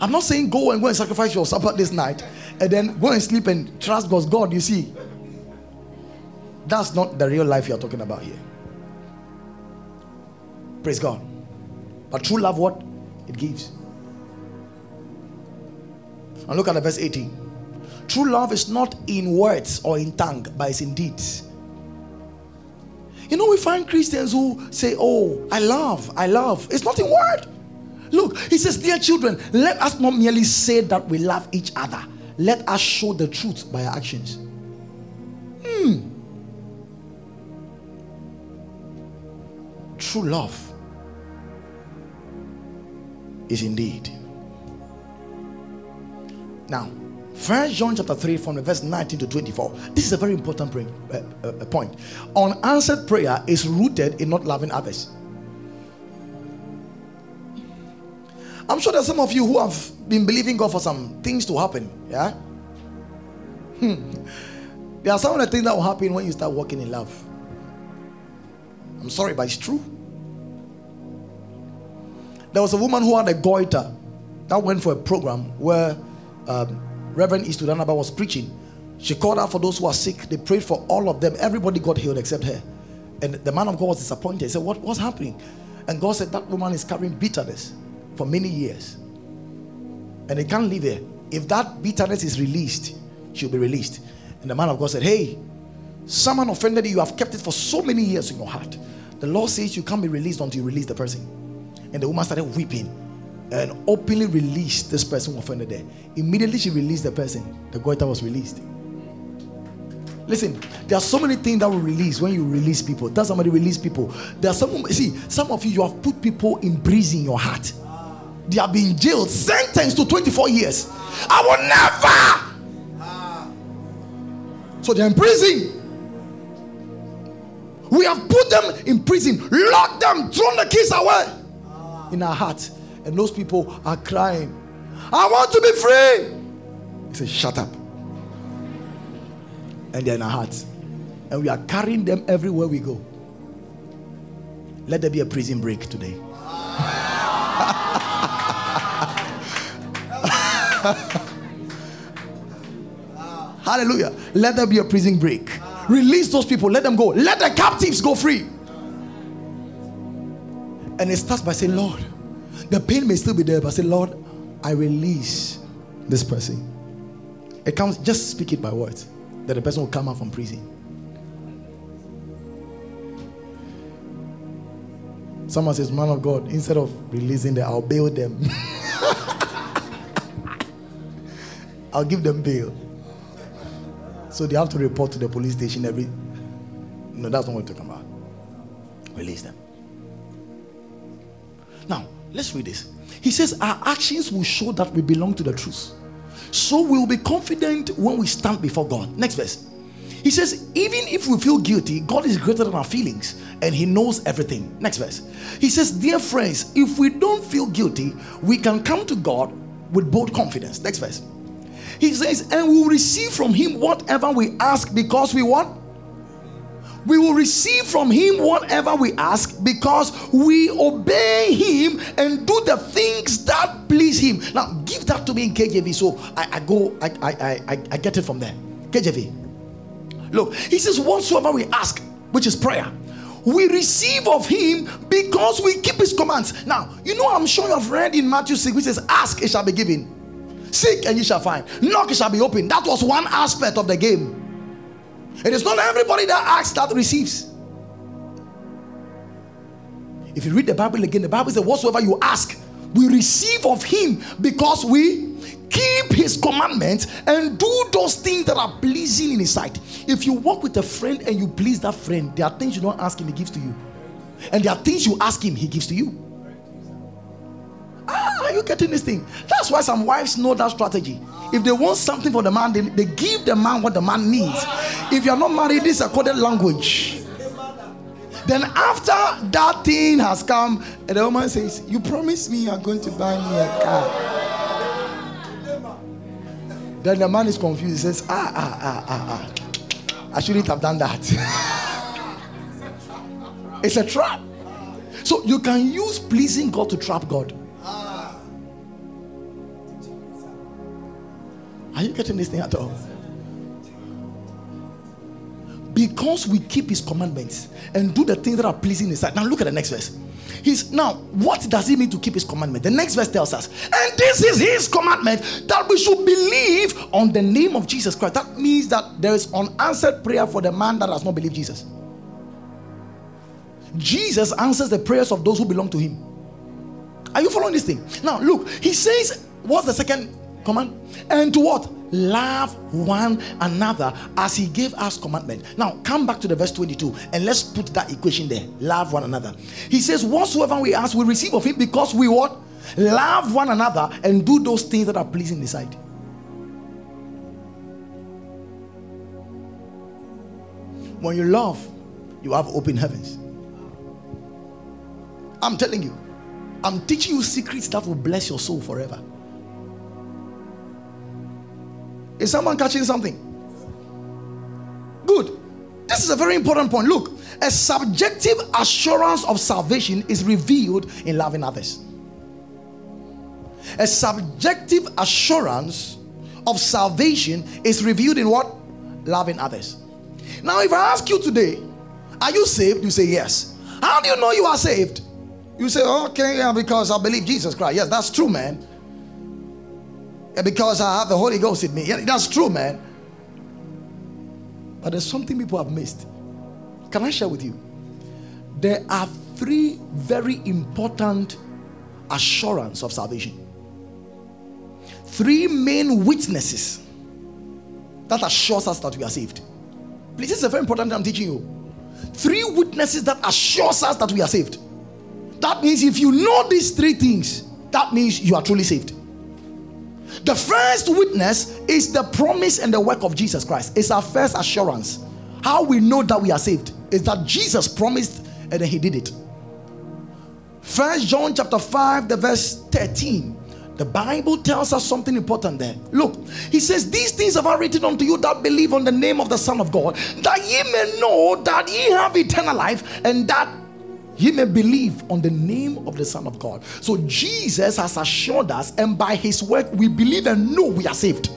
Speaker 1: I'm not saying go and go and sacrifice your supper this night and then go and sleep and trust God's God. You see, that's not the real life you're talking about here. Praise God. But true love, what? It gives. And look at the verse 18. True love is not in words or in tongue, but it's in deeds. You know, we find Christians who say, Oh, I love, I love. It's not in word. Look, he says, Dear children, let us not merely say that we love each other, let us show the truth by our actions. Hmm. True love is indeed. Now, First John chapter 3 from the verse 19 to 24. This is a very important point. Uh, uh, point. Unanswered prayer is rooted in not loving others. I'm sure there's some of you who have been believing God for some things to happen. Yeah? Hmm. There are some of the things that will happen when you start walking in love. I'm sorry, but it's true. There was a woman who had a goiter that went for a program where um, Reverend Eastwood Anaba was preaching. She called out for those who are sick. They prayed for all of them. Everybody got healed except her. And the man of God was disappointed. He said, what, What's happening? And God said, That woman is carrying bitterness for many years. And they can't leave her. If that bitterness is released, she'll be released. And the man of God said, Hey, someone offended you. You have kept it for so many years in your heart. The law says you can't be released until you release the person. And the woman started weeping and openly released this person who offended her. Immediately she released the person, the goiter was released. Listen, there are so many things that will release when you release people. Tell somebody release people. There are some see, some of you you have put people in prison in your heart. They have been jailed, sentenced to 24 years. I will never. So they're in prison. We have put them in prison, locked them, thrown the keys away in our heart and those people are crying, I want to be free. He says, Shut up. And they're in our hearts. And we are carrying them everywhere we go. Let there be a prison break today. Hallelujah. Let there be a prison break. Release those people. Let them go. Let the captives go free. And it starts by saying, Lord, the pain may still be there, but say, Lord, I release this person. It comes, just speak it by words, that the person will come out from prison. Someone says, Man of God, instead of releasing them, I'll bail them. I'll give them bail. So they have to report to the police station every. No, that's not what we're talking about. Release them. Now, Let's read this. He says, Our actions will show that we belong to the truth. So we'll be confident when we stand before God. Next verse. He says, Even if we feel guilty, God is greater than our feelings and He knows everything. Next verse. He says, Dear friends, if we don't feel guilty, we can come to God with bold confidence. Next verse. He says, And we will receive from Him whatever we ask because we want we will receive from him whatever we ask because we obey him and do the things that please him. Now, give that to me in KJV so I, I go, I, I, I, I get it from there. KJV. Look, he says, Whatsoever we ask, which is prayer, we receive of him because we keep his commands. Now, you know, I'm sure you have read in Matthew 6, which says, Ask, it shall be given. Seek, and you shall find. Knock, shall be open. That was one aspect of the game. It is not everybody that asks that receives. If you read the Bible again, the Bible says, Whatsoever you ask, we receive of Him because we keep His commandments and do those things that are pleasing in His sight. If you walk with a friend and you please that friend, there are things you don't ask Him, He gives to you. And there are things you ask Him, He gives to you. Are you getting this thing? That's why some wives know that strategy. If they want something for the man, they, they give the man what the man needs. If you are not married, this is a coded language. Then after that thing has come, and the woman says, You promised me you are going to buy me a car. Then the man is confused. He says, Ah, ah, ah, ah, ah. I shouldn't have done that. it's a trap. So you can use pleasing God to trap God. Are you getting this thing at all? Because we keep his commandments and do the things that are pleasing in sight. Now look at the next verse. He's now, what does he mean to keep his commandment? The next verse tells us, and this is his commandment that we should believe on the name of Jesus Christ. That means that there is unanswered prayer for the man that does not believe Jesus. Jesus answers the prayers of those who belong to him. Are you following this thing? Now, look, he says, what's the second command? And to what? Love one another as he gave us commandment. Now, come back to the verse 22 and let's put that equation there. Love one another. He says, Whatsoever we ask, we receive of him because we what? Love one another and do those things that are pleasing in the sight. When you love, you have open heavens. I'm telling you, I'm teaching you secrets that will bless your soul forever. Is someone catching something? Good. This is a very important point. Look, a subjective assurance of salvation is revealed in loving others. A subjective assurance of salvation is revealed in what? Loving others. Now, if I ask you today, are you saved? You say yes. How do you know you are saved? You say, okay, yeah, because I believe Jesus Christ. Yes, that's true, man. Because I have the Holy Ghost in me. Yeah, that's true, man. But there's something people have missed. Can I share with you? There are three very important assurance of salvation. Three main witnesses that assures us that we are saved. Please, this is a very important thing I'm teaching you. Three witnesses that assures us that we are saved. That means if you know these three things, that means you are truly saved. The first witness is the promise and the work of Jesus Christ. It's our first assurance. How we know that we are saved is that Jesus promised and then he did it. First John chapter 5, the verse 13. The Bible tells us something important there. Look, he says, These things have I written unto you that believe on the name of the Son of God, that ye may know that ye have eternal life, and that ye may believe on the name of the Son of God. So Jesus has assured us, and by his work, we believe and know we are saved.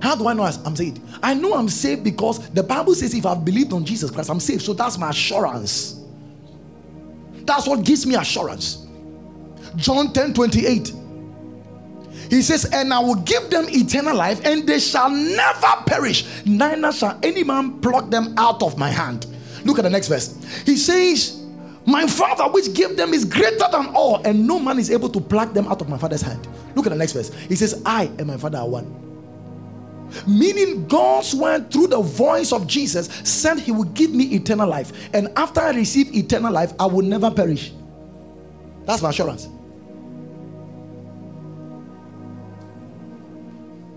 Speaker 1: How do I know I'm saved? I know I'm saved because the Bible says if I've believed on Jesus Christ, I'm saved. So that's my assurance. That's what gives me assurance. John 10 28. He says, And I will give them eternal life, and they shall never perish, neither shall any man pluck them out of my hand. Look at the next verse. He says, My Father, which gave them, is greater than all, and no man is able to pluck them out of my Father's hand. Look at the next verse. He says, I and my Father are one. Meaning, God's word through the voice of Jesus said He will give me eternal life. And after I receive eternal life, I will never perish. That's my assurance.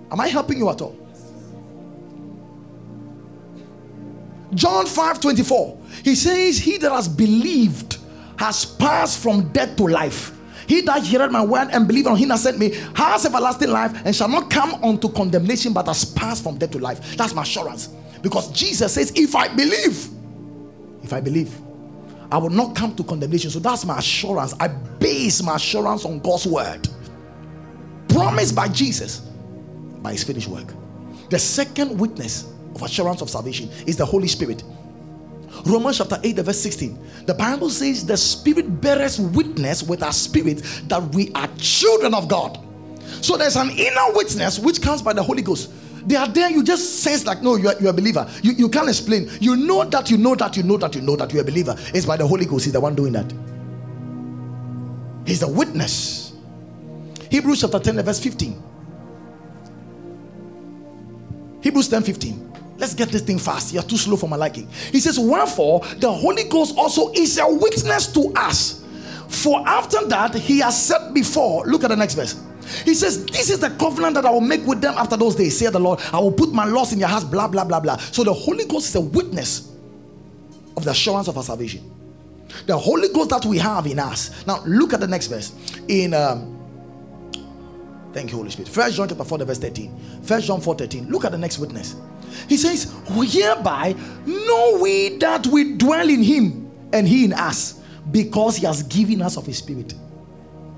Speaker 1: Am I helping you at all? John 5 24. He says, He that has believed has passed from death to life. He that heareth my word and believe on him that sent me has everlasting life and shall not come unto condemnation, but has passed from death to life. That's my assurance. Because Jesus says, If I believe, if I believe, I will not come to condemnation. So that's my assurance. I base my assurance on God's word. Promised by Jesus by his finished work. The second witness of assurance of salvation is the Holy Spirit. Romans chapter 8, verse 16. The Bible says the Spirit bears witness with our spirit that we are children of God. So there's an inner witness which comes by the Holy Ghost. They are there, you just sense like, no, you are, you are a believer. You, you can't explain. You know that you know that you know that you know that you're a believer. It's by the Holy Ghost. He's the one doing that. He's the witness. Hebrews chapter 10, verse 15. Hebrews 10 15. Let's get this thing fast. You're too slow for my liking. He says, Wherefore the Holy Ghost also is a witness to us. For after that, he has said before, look at the next verse. He says, This is the covenant that I will make with them after those days, say the Lord. I will put my laws in your hearts, blah, blah, blah, blah. So the Holy Ghost is a witness of the assurance of our salvation. The Holy Ghost that we have in us. Now, look at the next verse. In um, Thank you, Holy Spirit. First John chapter 4, verse 13. First John 4 13. Look at the next witness. He says, Hereby know we that we dwell in him and he in us, because he has given us of his spirit.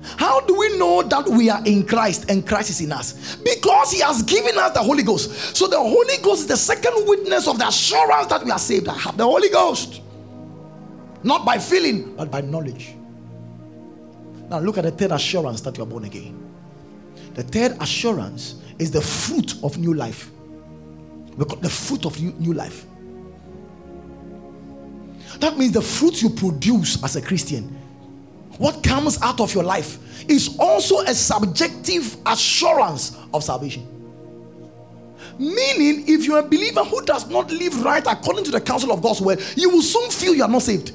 Speaker 1: How do we know that we are in Christ and Christ is in us? Because he has given us the Holy Ghost. So the Holy Ghost is the second witness of the assurance that we are saved. I have the Holy Ghost. Not by feeling, but by knowledge. Now look at the third assurance that you are born again. The third assurance is the fruit of new life. The fruit of new life. That means the fruit you produce as a Christian, what comes out of your life, is also a subjective assurance of salvation. Meaning, if you're a believer who does not live right according to the counsel of God's word, you will soon feel you are not saved.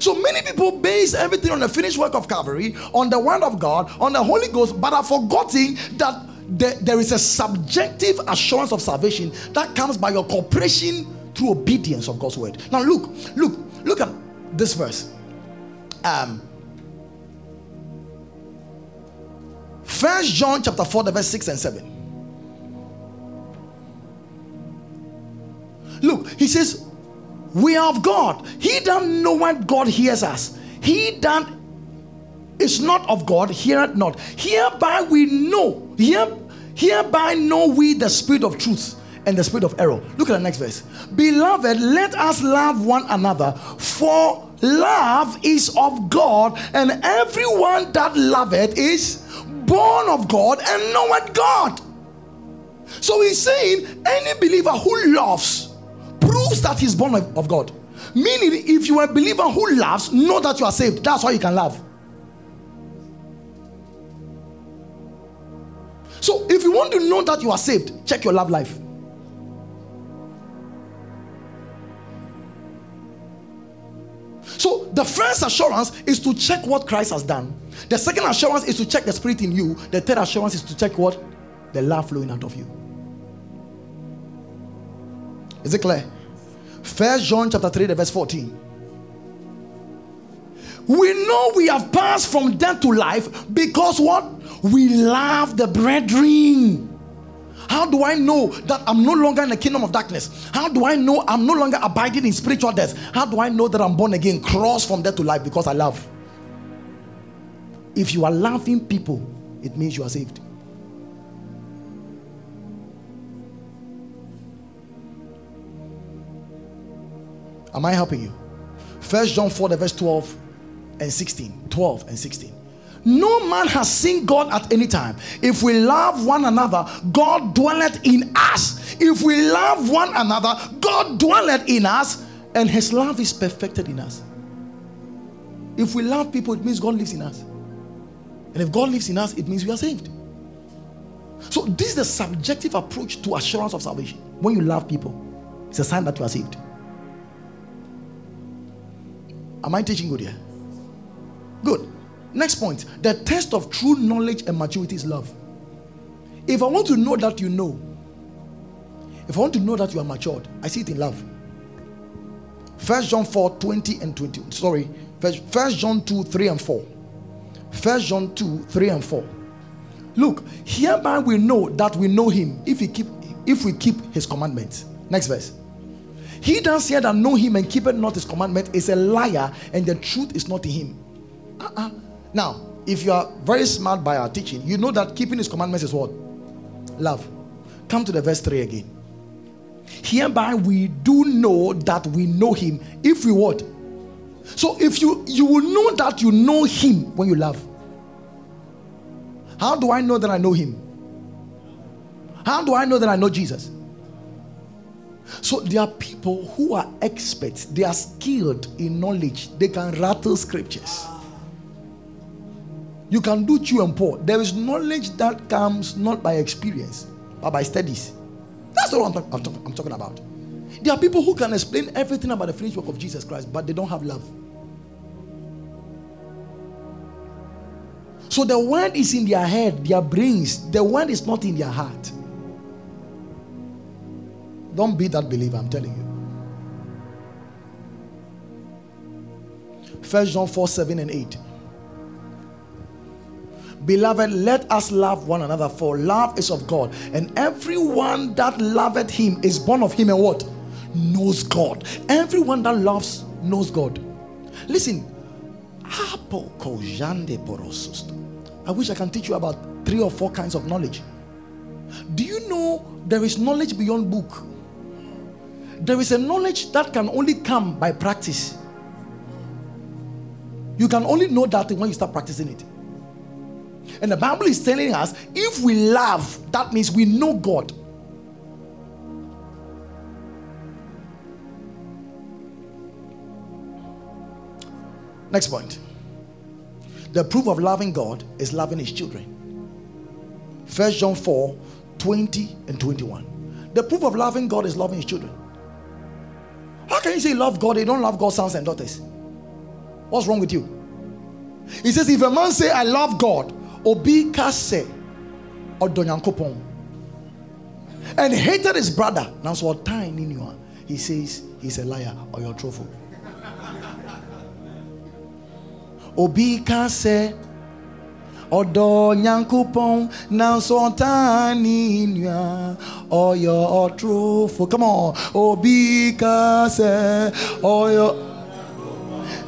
Speaker 1: So many people base everything on the finished work of Calvary, on the word of God, on the Holy Ghost, but are forgetting that there, there is a subjective assurance of salvation that comes by your cooperation through obedience of God's word. Now, look, look, look at this verse. Um, John chapter 4, the verse 6 and 7. Look, he says, We are of God. He that knoweth God hears us. He that is not of God heareth not. Hereby we know, here, hereby know we the spirit of truth and the spirit of error. Look at the next verse. Beloved, let us love one another, for love is of God, and everyone that loveth is born of God and knoweth God. So he's saying any believer who loves proves that he's born of God. Meaning, if you are a believer who loves, know that you are saved. That's why you can love. So, if you want to know that you are saved, check your love life. So, the first assurance is to check what Christ has done. The second assurance is to check the spirit in you. The third assurance is to check what? The love flowing out of you. Is it clear? First John chapter 3, verse 14. We know we have passed from death to life because what? We love the brethren. How do I know that I'm no longer in the kingdom of darkness? How do I know I'm no longer abiding in spiritual death? How do I know that I'm born again, cross from death to life because I love? If you are loving people, it means you are saved. Am I helping you? First John 4, the verse 12 and 16. 12 and 16. No man has seen God at any time. If we love one another, God dwelleth in us. If we love one another, God dwelleth in us, and his love is perfected in us. If we love people, it means God lives in us. And if God lives in us, it means we are saved. So, this is the subjective approach to assurance of salvation. When you love people, it's a sign that you are saved. Am I teaching good here? Good. Next point the test of true knowledge and maturity is love. If I want to know that you know, if I want to know that you are matured, I see it in love. First John 4 20 and 20. Sorry, First John 2 3 and 4. First John 2 3 and 4. Look, hereby we know that we know him if we keep if we keep his commandments. Next verse. He that said that know him and keepeth not his commandment is a liar, and the truth is not in him. Uh-uh. Now, if you are very smart by our teaching, you know that keeping his commandments is what? Love. Come to the verse 3 again. Hereby we do know that we know him if we what? So if you you will know that you know him when you love. How do I know that I know him? How do I know that I know Jesus? So there are people who are experts, they are skilled in knowledge, they can rattle scriptures. You can do chew and pour. There is knowledge that comes not by experience, but by studies. That's what I'm, talk- I'm, talk- I'm talking about. There are people who can explain everything about the finished work of Jesus Christ, but they don't have love. So the word is in their head, their brains. The word is not in their heart. Don't be that believer, I'm telling you. First John 4 7 and 8. Beloved, let us love one another, for love is of God. And everyone that loveth him is born of him and what? Knows God. Everyone that loves knows God. Listen, I wish I can teach you about three or four kinds of knowledge. Do you know there is knowledge beyond book? there is a knowledge that can only come by practice. You can only know that when you start practicing it. And the Bible is telling us if we love, that means we know God. Next point. The proof of loving God is loving his children. First John 4 20 and 21. The proof of loving God is loving his children. How can you say love God? You don't love God's sons and daughters. What's wrong with you? He says, if a man say, I love God, obi kase odonyankopon, and hated his brother, now so tiny in he says he's a liar or you're truthful. obi kase ɔdɔ nyankopɔn nanso ɔtaani nua ɔyɛ ɔtorofo come on. Obi ka sɛ ɔyɛ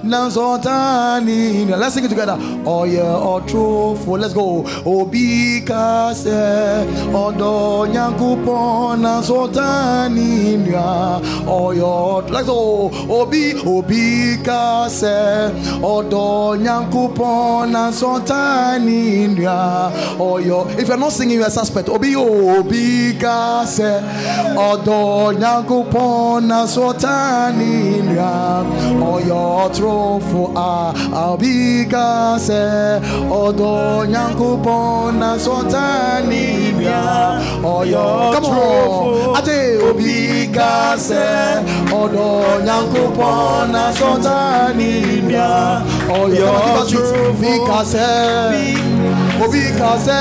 Speaker 1: Let's sing it together. Oh yeah, oh truthful. Let's go. Obi kase odo nyankupon nasotani nya. Oh yeah, let's go. Obi obi kase odo nyankupon nasotani nya. Oh yeah. If you're not singing, you're a suspect. Obi obi kase odo nyankupon nasotani nya. Oh yeah, truthful for a abika se odo nyankopon na sotani bia oyo come on ate obika se odo nyankopon na sotani bia oyo obika se obika se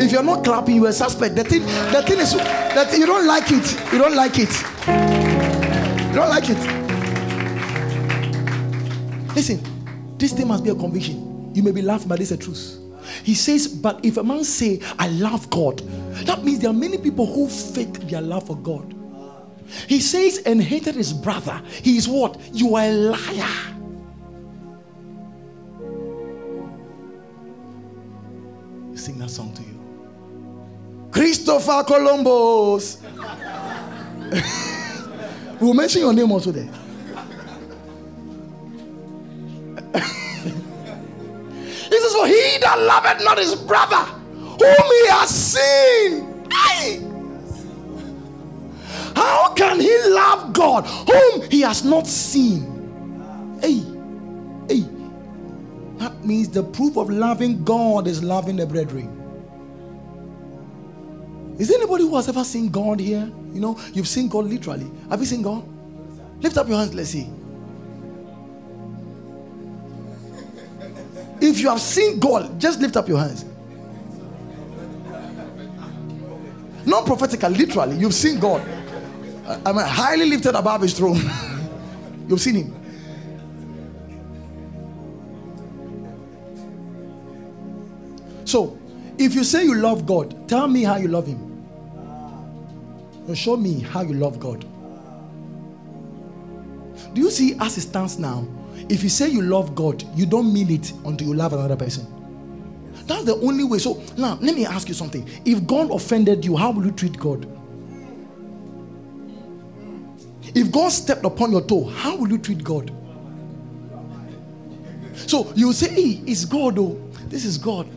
Speaker 1: If you're not clapping, you are suspect. The thing, the thing is that you don't like it. You don't like it. You don't like it. Listen, this thing must be a conviction. You may be laughing, but it's a truth. He says, But if a man say, I love God, that means there are many people who fake their love for God. He says, and hated his brother. He is what? You are a liar. Sing that song to you. Christopher Columbus. we'll mention your name also there. That loveth not his brother, whom he has seen. Aye. How can he love God whom he has not seen? Hey, hey. That means the proof of loving God is loving the brethren. Is there anybody who has ever seen God here? You know, you've seen God literally. Have you seen God? Lift up your hands, let's see. If you have seen God, just lift up your hands. Not prophetically, literally, you've seen God. I'm highly lifted above his throne. you've seen him. So, if you say you love God, tell me how you love him. show me how you love God. Do you see as it stands now? If you say you love God, you don't mean it until you love another person. That's the only way. So now, let me ask you something. If God offended you, how will you treat God? If God stepped upon your toe, how will you treat God? So you say, hey, it's God, oh. This is God.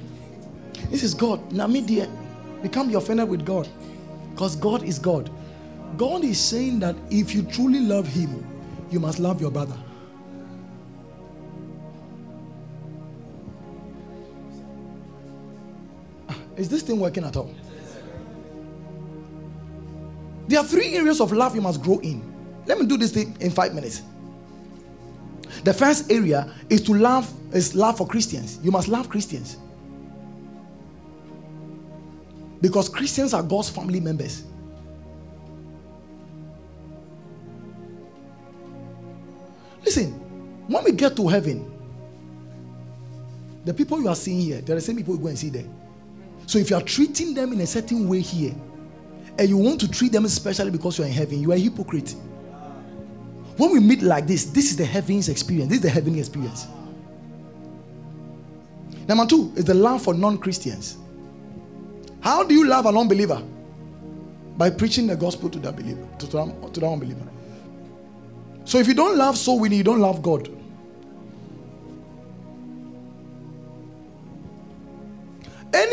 Speaker 1: This is God. Now, me, dear, you can't be offended with God because God is God. God is saying that if you truly love Him, you must love your brother. Is this thing working at all? There are three areas of love you must grow in. Let me do this thing in five minutes. The first area is to love is love for Christians. You must love Christians. Because Christians are God's family members. Listen, when we get to heaven, the people you are seeing here, they're the same people you go and see there. So if you are treating them in a certain way here, and you want to treat them especially because you're in heaven, you are a hypocrite. When we meet like this, this is the heavens experience. This is the heavenly experience. Number two is the love for non Christians. How do you love an unbeliever? By preaching the gospel to that believer, to, to, that unbeliever. So if you don't love soul winning, you don't love God.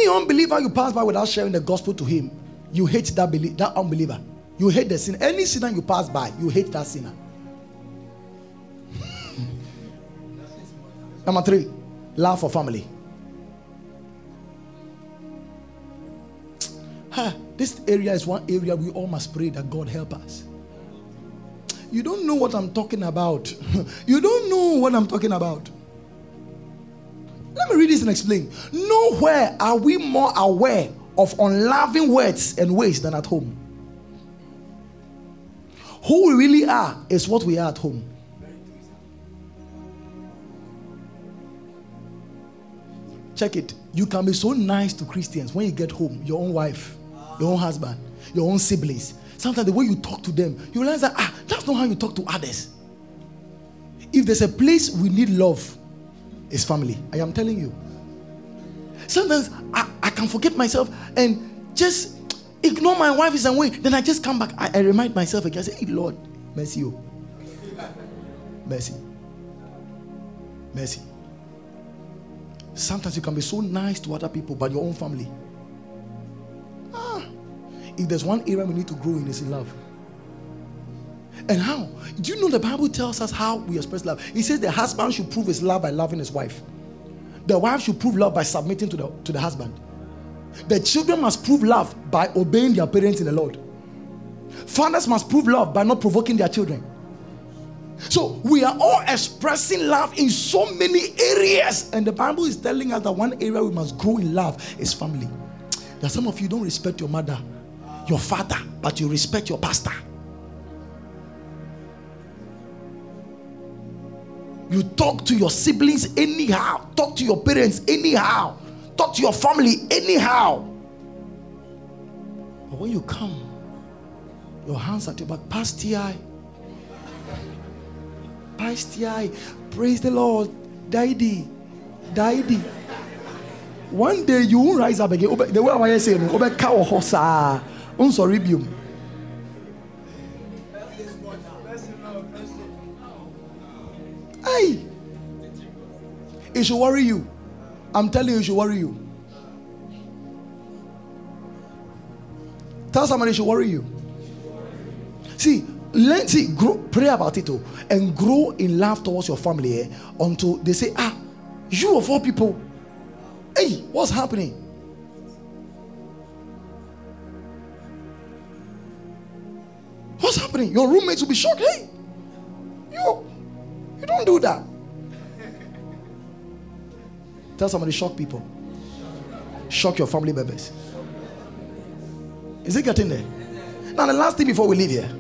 Speaker 1: Any unbeliever you pass by without sharing the gospel to him, you hate that, belie- that unbeliever. You hate the sinner. Any sinner you pass by, you hate that sinner. Number three, love for family. Huh, this area is one area we all must pray that God help us. You don't know what I'm talking about. you don't know what I'm talking about. Let me read this and explain. Nowhere are we more aware of unloving words and ways than at home. Who we really are is what we are at home. Check it. You can be so nice to Christians when you get home, your own wife, your own husband, your own siblings. Sometimes the way you talk to them, you realize that ah, that's not how you talk to others. If there's a place we need love, it's family. I am telling you. Sometimes I, I can forget myself and just ignore my wife is away. Then I just come back. I, I remind myself again. I say, hey, Lord, mercy you. Mercy. Mercy. Sometimes you can be so nice to other people, but your own family. Ah, if there's one area we need to grow in, is in love. And how? Do you know the Bible tells us how we express love? It says the husband should prove his love by loving his wife. The wife should prove love by submitting to the, to the husband. The children must prove love by obeying their parents in the Lord. Fathers must prove love by not provoking their children. So we are all expressing love in so many areas. And the Bible is telling us that one area we must grow in love is family. That some of you don't respect your mother, your father, but you respect your pastor. You talk to your siblings anyhow, talk to your parents anyhow, talk to your family anyhow. But when you come, your hands at your back, past TI, praise the Lord, Daddy, Daddy. One day you will rise up again. The way I say, Obe cow horse, sorry, It should worry you. I'm telling you, it should worry you. Tell somebody it should worry you. See, learn, see, grow, pray about it too, and grow in love towards your family eh, until they say, ah, you of all people, hey, what's happening? What's happening? Your roommates will be shocked. Hey, you you don't do that. Tell somebody, shock people. Shock your family members. Is it getting there? Now, the last thing before we leave here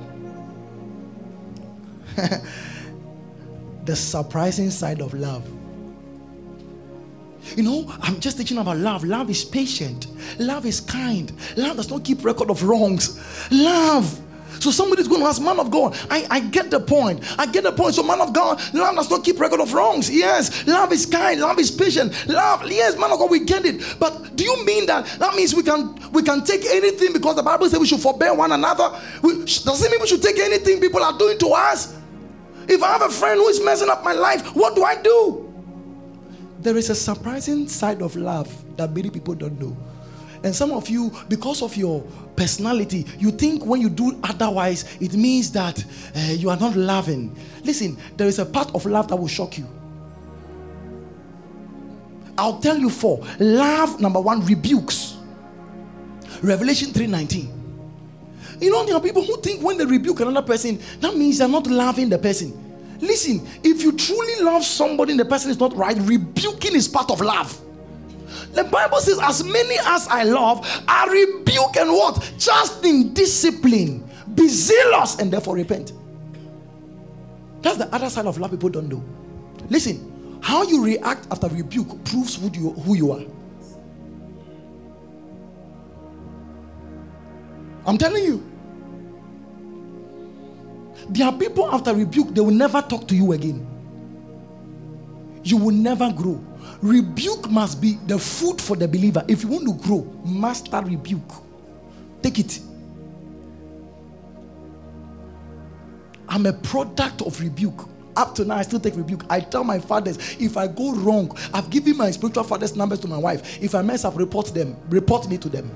Speaker 1: the surprising side of love. You know, I'm just teaching about love. Love is patient, love is kind, love does not keep record of wrongs. Love so somebody's going to ask, man of God, I, I get the point. I get the point. So, man of God, love does not keep record of wrongs. Yes, love is kind, love is patient. Love, yes, man of God, we get it. But do you mean that that means we can we can take anything because the Bible says we should forbear one another? We, does it mean we should take anything people are doing to us? If I have a friend who is messing up my life, what do I do? There is a surprising side of love that many people don't know. And some of you, because of your personality, you think when you do otherwise, it means that uh, you are not loving. Listen, there is a part of love that will shock you. I'll tell you four. Love, number one, rebukes. Revelation 3:19. You know, there are people who think when they rebuke another person, that means they're not loving the person. Listen, if you truly love somebody and the person is not right, rebuking is part of love. The Bible says, As many as I love, I rebuke and what? Just in discipline. Be zealous and therefore repent. That's the other side of love people don't do. Listen, how you react after rebuke proves who you, who you are. I'm telling you. There are people after rebuke, they will never talk to you again. You will never grow. Rebuke must be the food for the believer. If you want to grow, master rebuke. Take it. I'm a product of rebuke. Up to now, I still take rebuke. I tell my fathers if I go wrong, I've given my spiritual father's numbers to my wife. If I mess up, report them. Report me to them.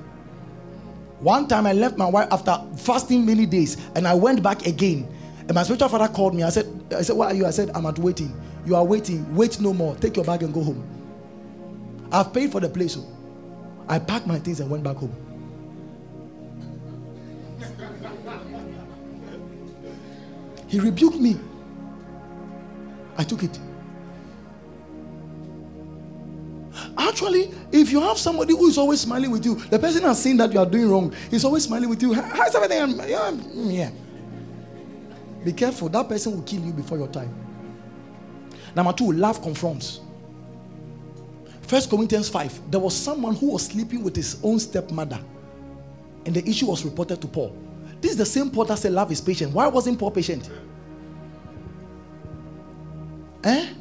Speaker 1: One time I left my wife after fasting many days and I went back again. And my spiritual father called me. I said, I said, Where are you? I said, I'm at waiting. You are waiting. Wait no more. Take your bag and go home. I've paid for the place. So I packed my things and went back home. He rebuked me. I took it. Actually, if you have somebody who is always smiling with you, the person has seen that you are doing wrong, he's always smiling with you. How's everything? Yeah, mm, yeah. Be careful, that person will kill you before your time. Number two, love confronts. First Corinthians 5, there was someone who was sleeping with his own stepmother, and the issue was reported to Paul. This is the same Paul that said love is patient. Why wasn't Paul patient? Eh?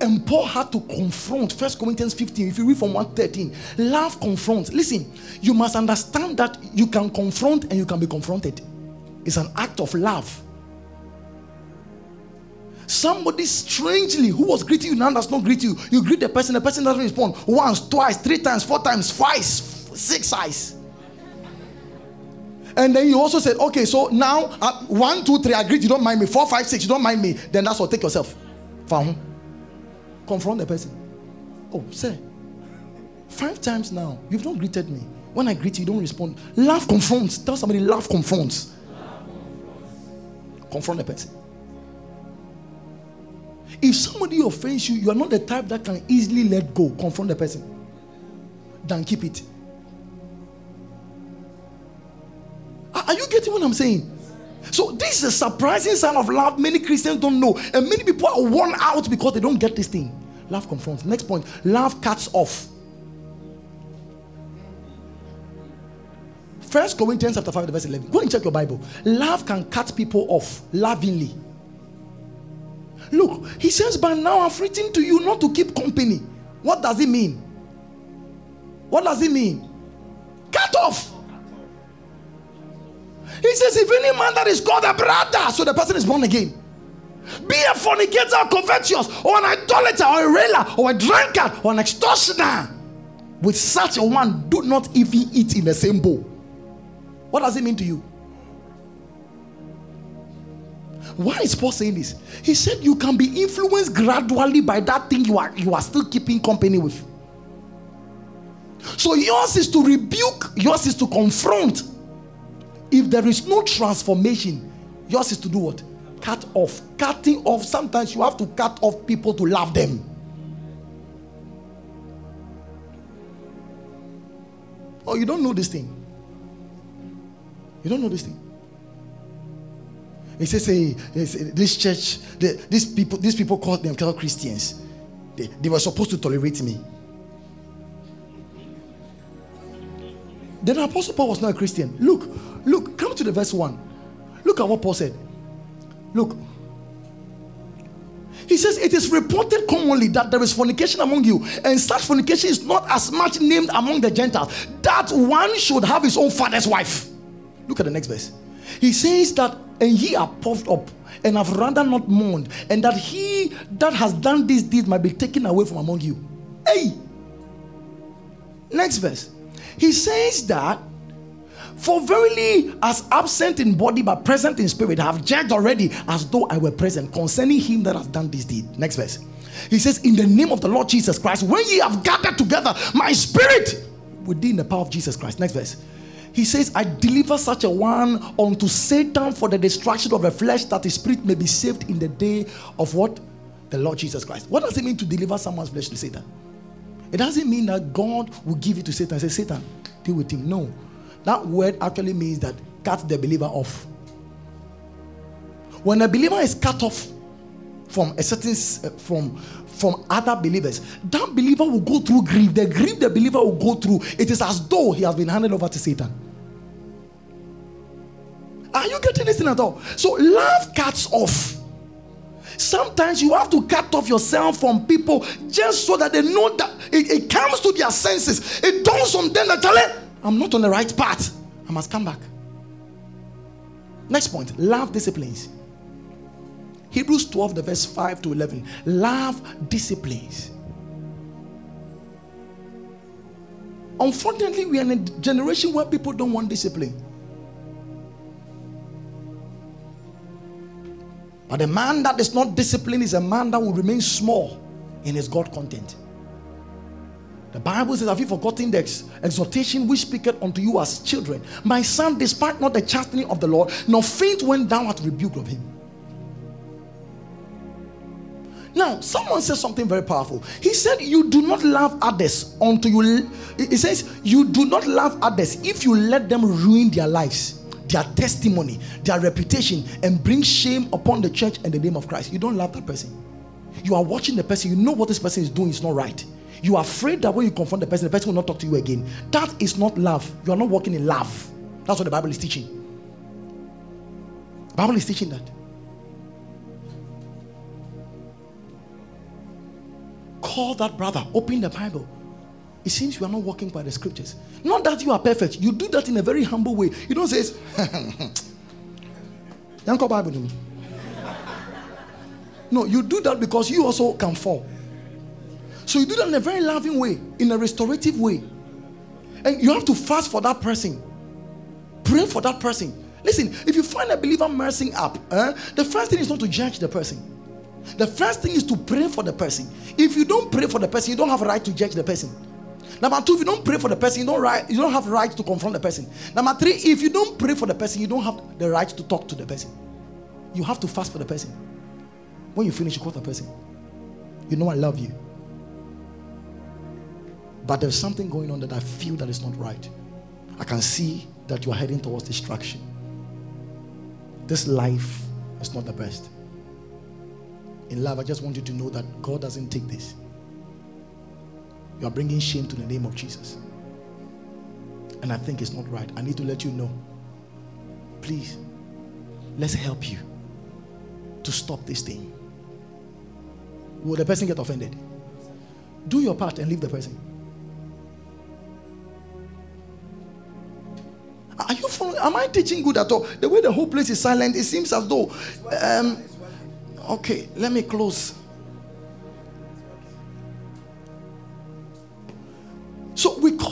Speaker 1: And Paul had to confront First Corinthians 15. If you read from 113, love confronts. Listen, you must understand that you can confront and you can be confronted. It's an act of love. Somebody strangely who was greeting you now does not greet you. You greet the person, the person doesn't respond once, twice, three times, four times, twice, six times. And then you also said, okay, so now uh, one, two, three, I greet, you don't mind me. Four, five, six, you don't mind me. Then that's what, take yourself. Found. Confront the person. Oh, sir, five times now, you've not greeted me. When I greet you, you don't respond. Laugh confronts. Tell somebody, laugh confronts. Confront the person. If somebody offends you, you are not the type that can easily let go. Confront the person. Then keep it. Are you getting what I'm saying? So this is a surprising sign of love. Many Christians don't know, and many people are worn out because they don't get this thing. Love confronts. Next point: love cuts off. First Corinthians chapter 5, verse 11. Go and check your Bible. Love can cut people off lovingly. Look, he says, But now I've written to you not to keep company. What does it mean? What does it mean? Cut off. He says, If any man that is called a brother, so the person is born again, be a fornicator, covetous, or an idolater, or a railer, or a drunkard, or an extortioner, with such a one, do not even eat in the same bowl. What does it mean to you? Why is Paul saying this? He said you can be influenced gradually by that thing you are you are still keeping company with. So yours is to rebuke, yours is to confront. If there is no transformation, yours is to do what? Cut off. Cutting off. Sometimes you have to cut off people to love them. Oh, you don't know this thing. You don't know this thing. He says, hey, this church, the, these people, these people called themselves Christians. They, they were supposed to tolerate me. Then Apostle Paul was not a Christian. Look, look, come to the verse 1. Look at what Paul said. Look. He says, It is reported commonly that there is fornication among you, and such fornication is not as much named among the Gentiles, that one should have his own father's wife. Look at the next verse. He says that, and ye are puffed up, and have rather not mourned, and that he that has done this deed might be taken away from among you. Hey! Next verse. He says that, for verily, as absent in body but present in spirit, I have judged already as though I were present concerning him that has done this deed. Next verse. He says, In the name of the Lord Jesus Christ, when ye have gathered together my spirit, within the power of Jesus Christ. Next verse. He says, I deliver such a one unto Satan for the destruction of the flesh, that his spirit may be saved in the day of what? The Lord Jesus Christ. What does it mean to deliver someone's flesh to Satan? It doesn't mean that God will give it to Satan say, Satan, deal with him. No. That word actually means that cut the believer off. When a believer is cut off from a certain uh, from from other believers, that believer will go through grief. The grief the believer will go through, it is as though he has been handed over to Satan. Are you getting this at all? So love cuts off. Sometimes you have to cut off yourself from people just so that they know that it, it comes to their senses. It dawns on them that I'm not on the right path. I must come back. Next point love disciplines. Hebrews 12, the verse 5 to 11. Love disciplines. Unfortunately, we are in a generation where people don't want discipline. But a man that is not disciplined is a man that will remain small in his God content. The Bible says, Have you forgotten the ex- exhortation which speaketh unto you as children? My son, despite not the chastening of the Lord, nor faint when thou art rebuked of him. Now, someone says something very powerful. He said, You do not love others until you. He says, You do not love others if you let them ruin their lives their testimony, their reputation, and bring shame upon the church and the name of Christ. You don't love that person. You are watching the person, you know what this person is doing is not right. You are afraid that when you confront the person, the person will not talk to you again. That is not love. You are not walking in love. That's what the Bible is teaching. The Bible is teaching that. Call that brother, open the Bible, it seems you are not walking by the scriptures. Not that you are perfect. You do that in a very humble way. You don't say, Bible. No, you do that because you also can fall. So you do that in a very loving way, in a restorative way. And you have to fast for that person. Pray for that person. Listen, if you find a believer messing up, eh, the first thing is not to judge the person. The first thing is to pray for the person. If you don't pray for the person, you don't have a right to judge the person. Number two, if you don't pray for the person, you don't right, you don't have right to confront the person. Number three, if you don't pray for the person, you don't have the right to talk to the person. You have to fast for the person. When you finish, you call the person. You know I love you. But there's something going on that I feel that is not right. I can see that you are heading towards destruction. This life is not the best. In love, I just want you to know that God doesn't take this. You are bringing shame to the name of Jesus. And I think it's not right. I need to let you know. Please, let's help you to stop this thing. Will the person get offended? Do your part and leave the person. Are you following? Am I teaching good at all? The way the whole place is silent, it seems as though. Um, okay, let me close.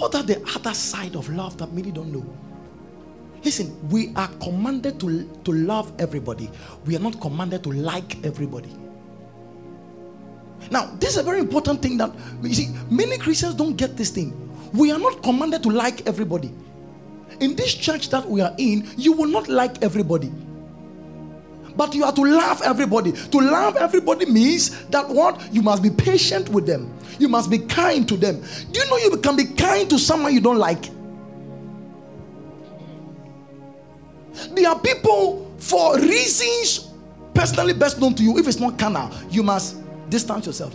Speaker 1: Call that the other side of love that many don't know. Listen, we are commanded to, to love everybody. We are not commanded to like everybody. Now, this is a very important thing that you see, many Christians don't get this thing. We are not commanded to like everybody. In this church that we are in, you will not like everybody. But you are to love everybody. To love everybody means that what? You must be patient with them. You must be kind to them. Do you know you can be kind to someone you don't like? There are people for reasons personally best known to you. If it's not carnal, you must distance yourself.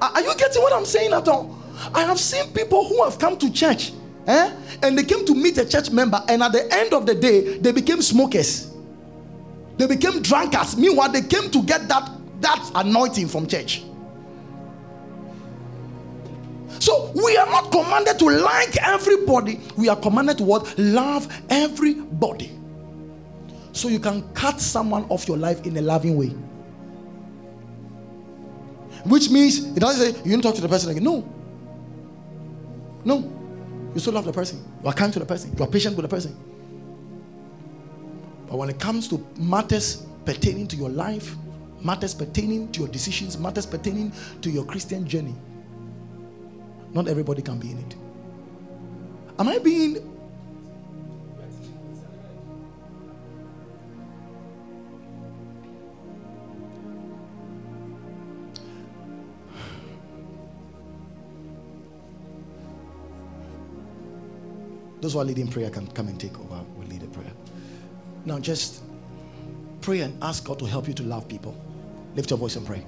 Speaker 1: Are you getting what I'm saying at all? I have seen people who have come to church eh, and they came to meet a church member, and at the end of the day, they became smokers. They became drunkards. Meanwhile, they came to get that that anointing from church. So we are not commanded to like everybody. We are commanded to what? Love everybody. So you can cut someone off your life in a loving way. Which means it doesn't say you don't talk to the person again. No. No. You still love the person. You are kind to the person. You are patient with the person. But when it comes to matters pertaining to your life, matters pertaining to your decisions, matters pertaining to your Christian journey, Not everybody can be in it. Am I being Those who are leading prayer can come and take over. We'll lead a prayer. Now, just pray and ask God to help you to love people. Lift your voice and pray.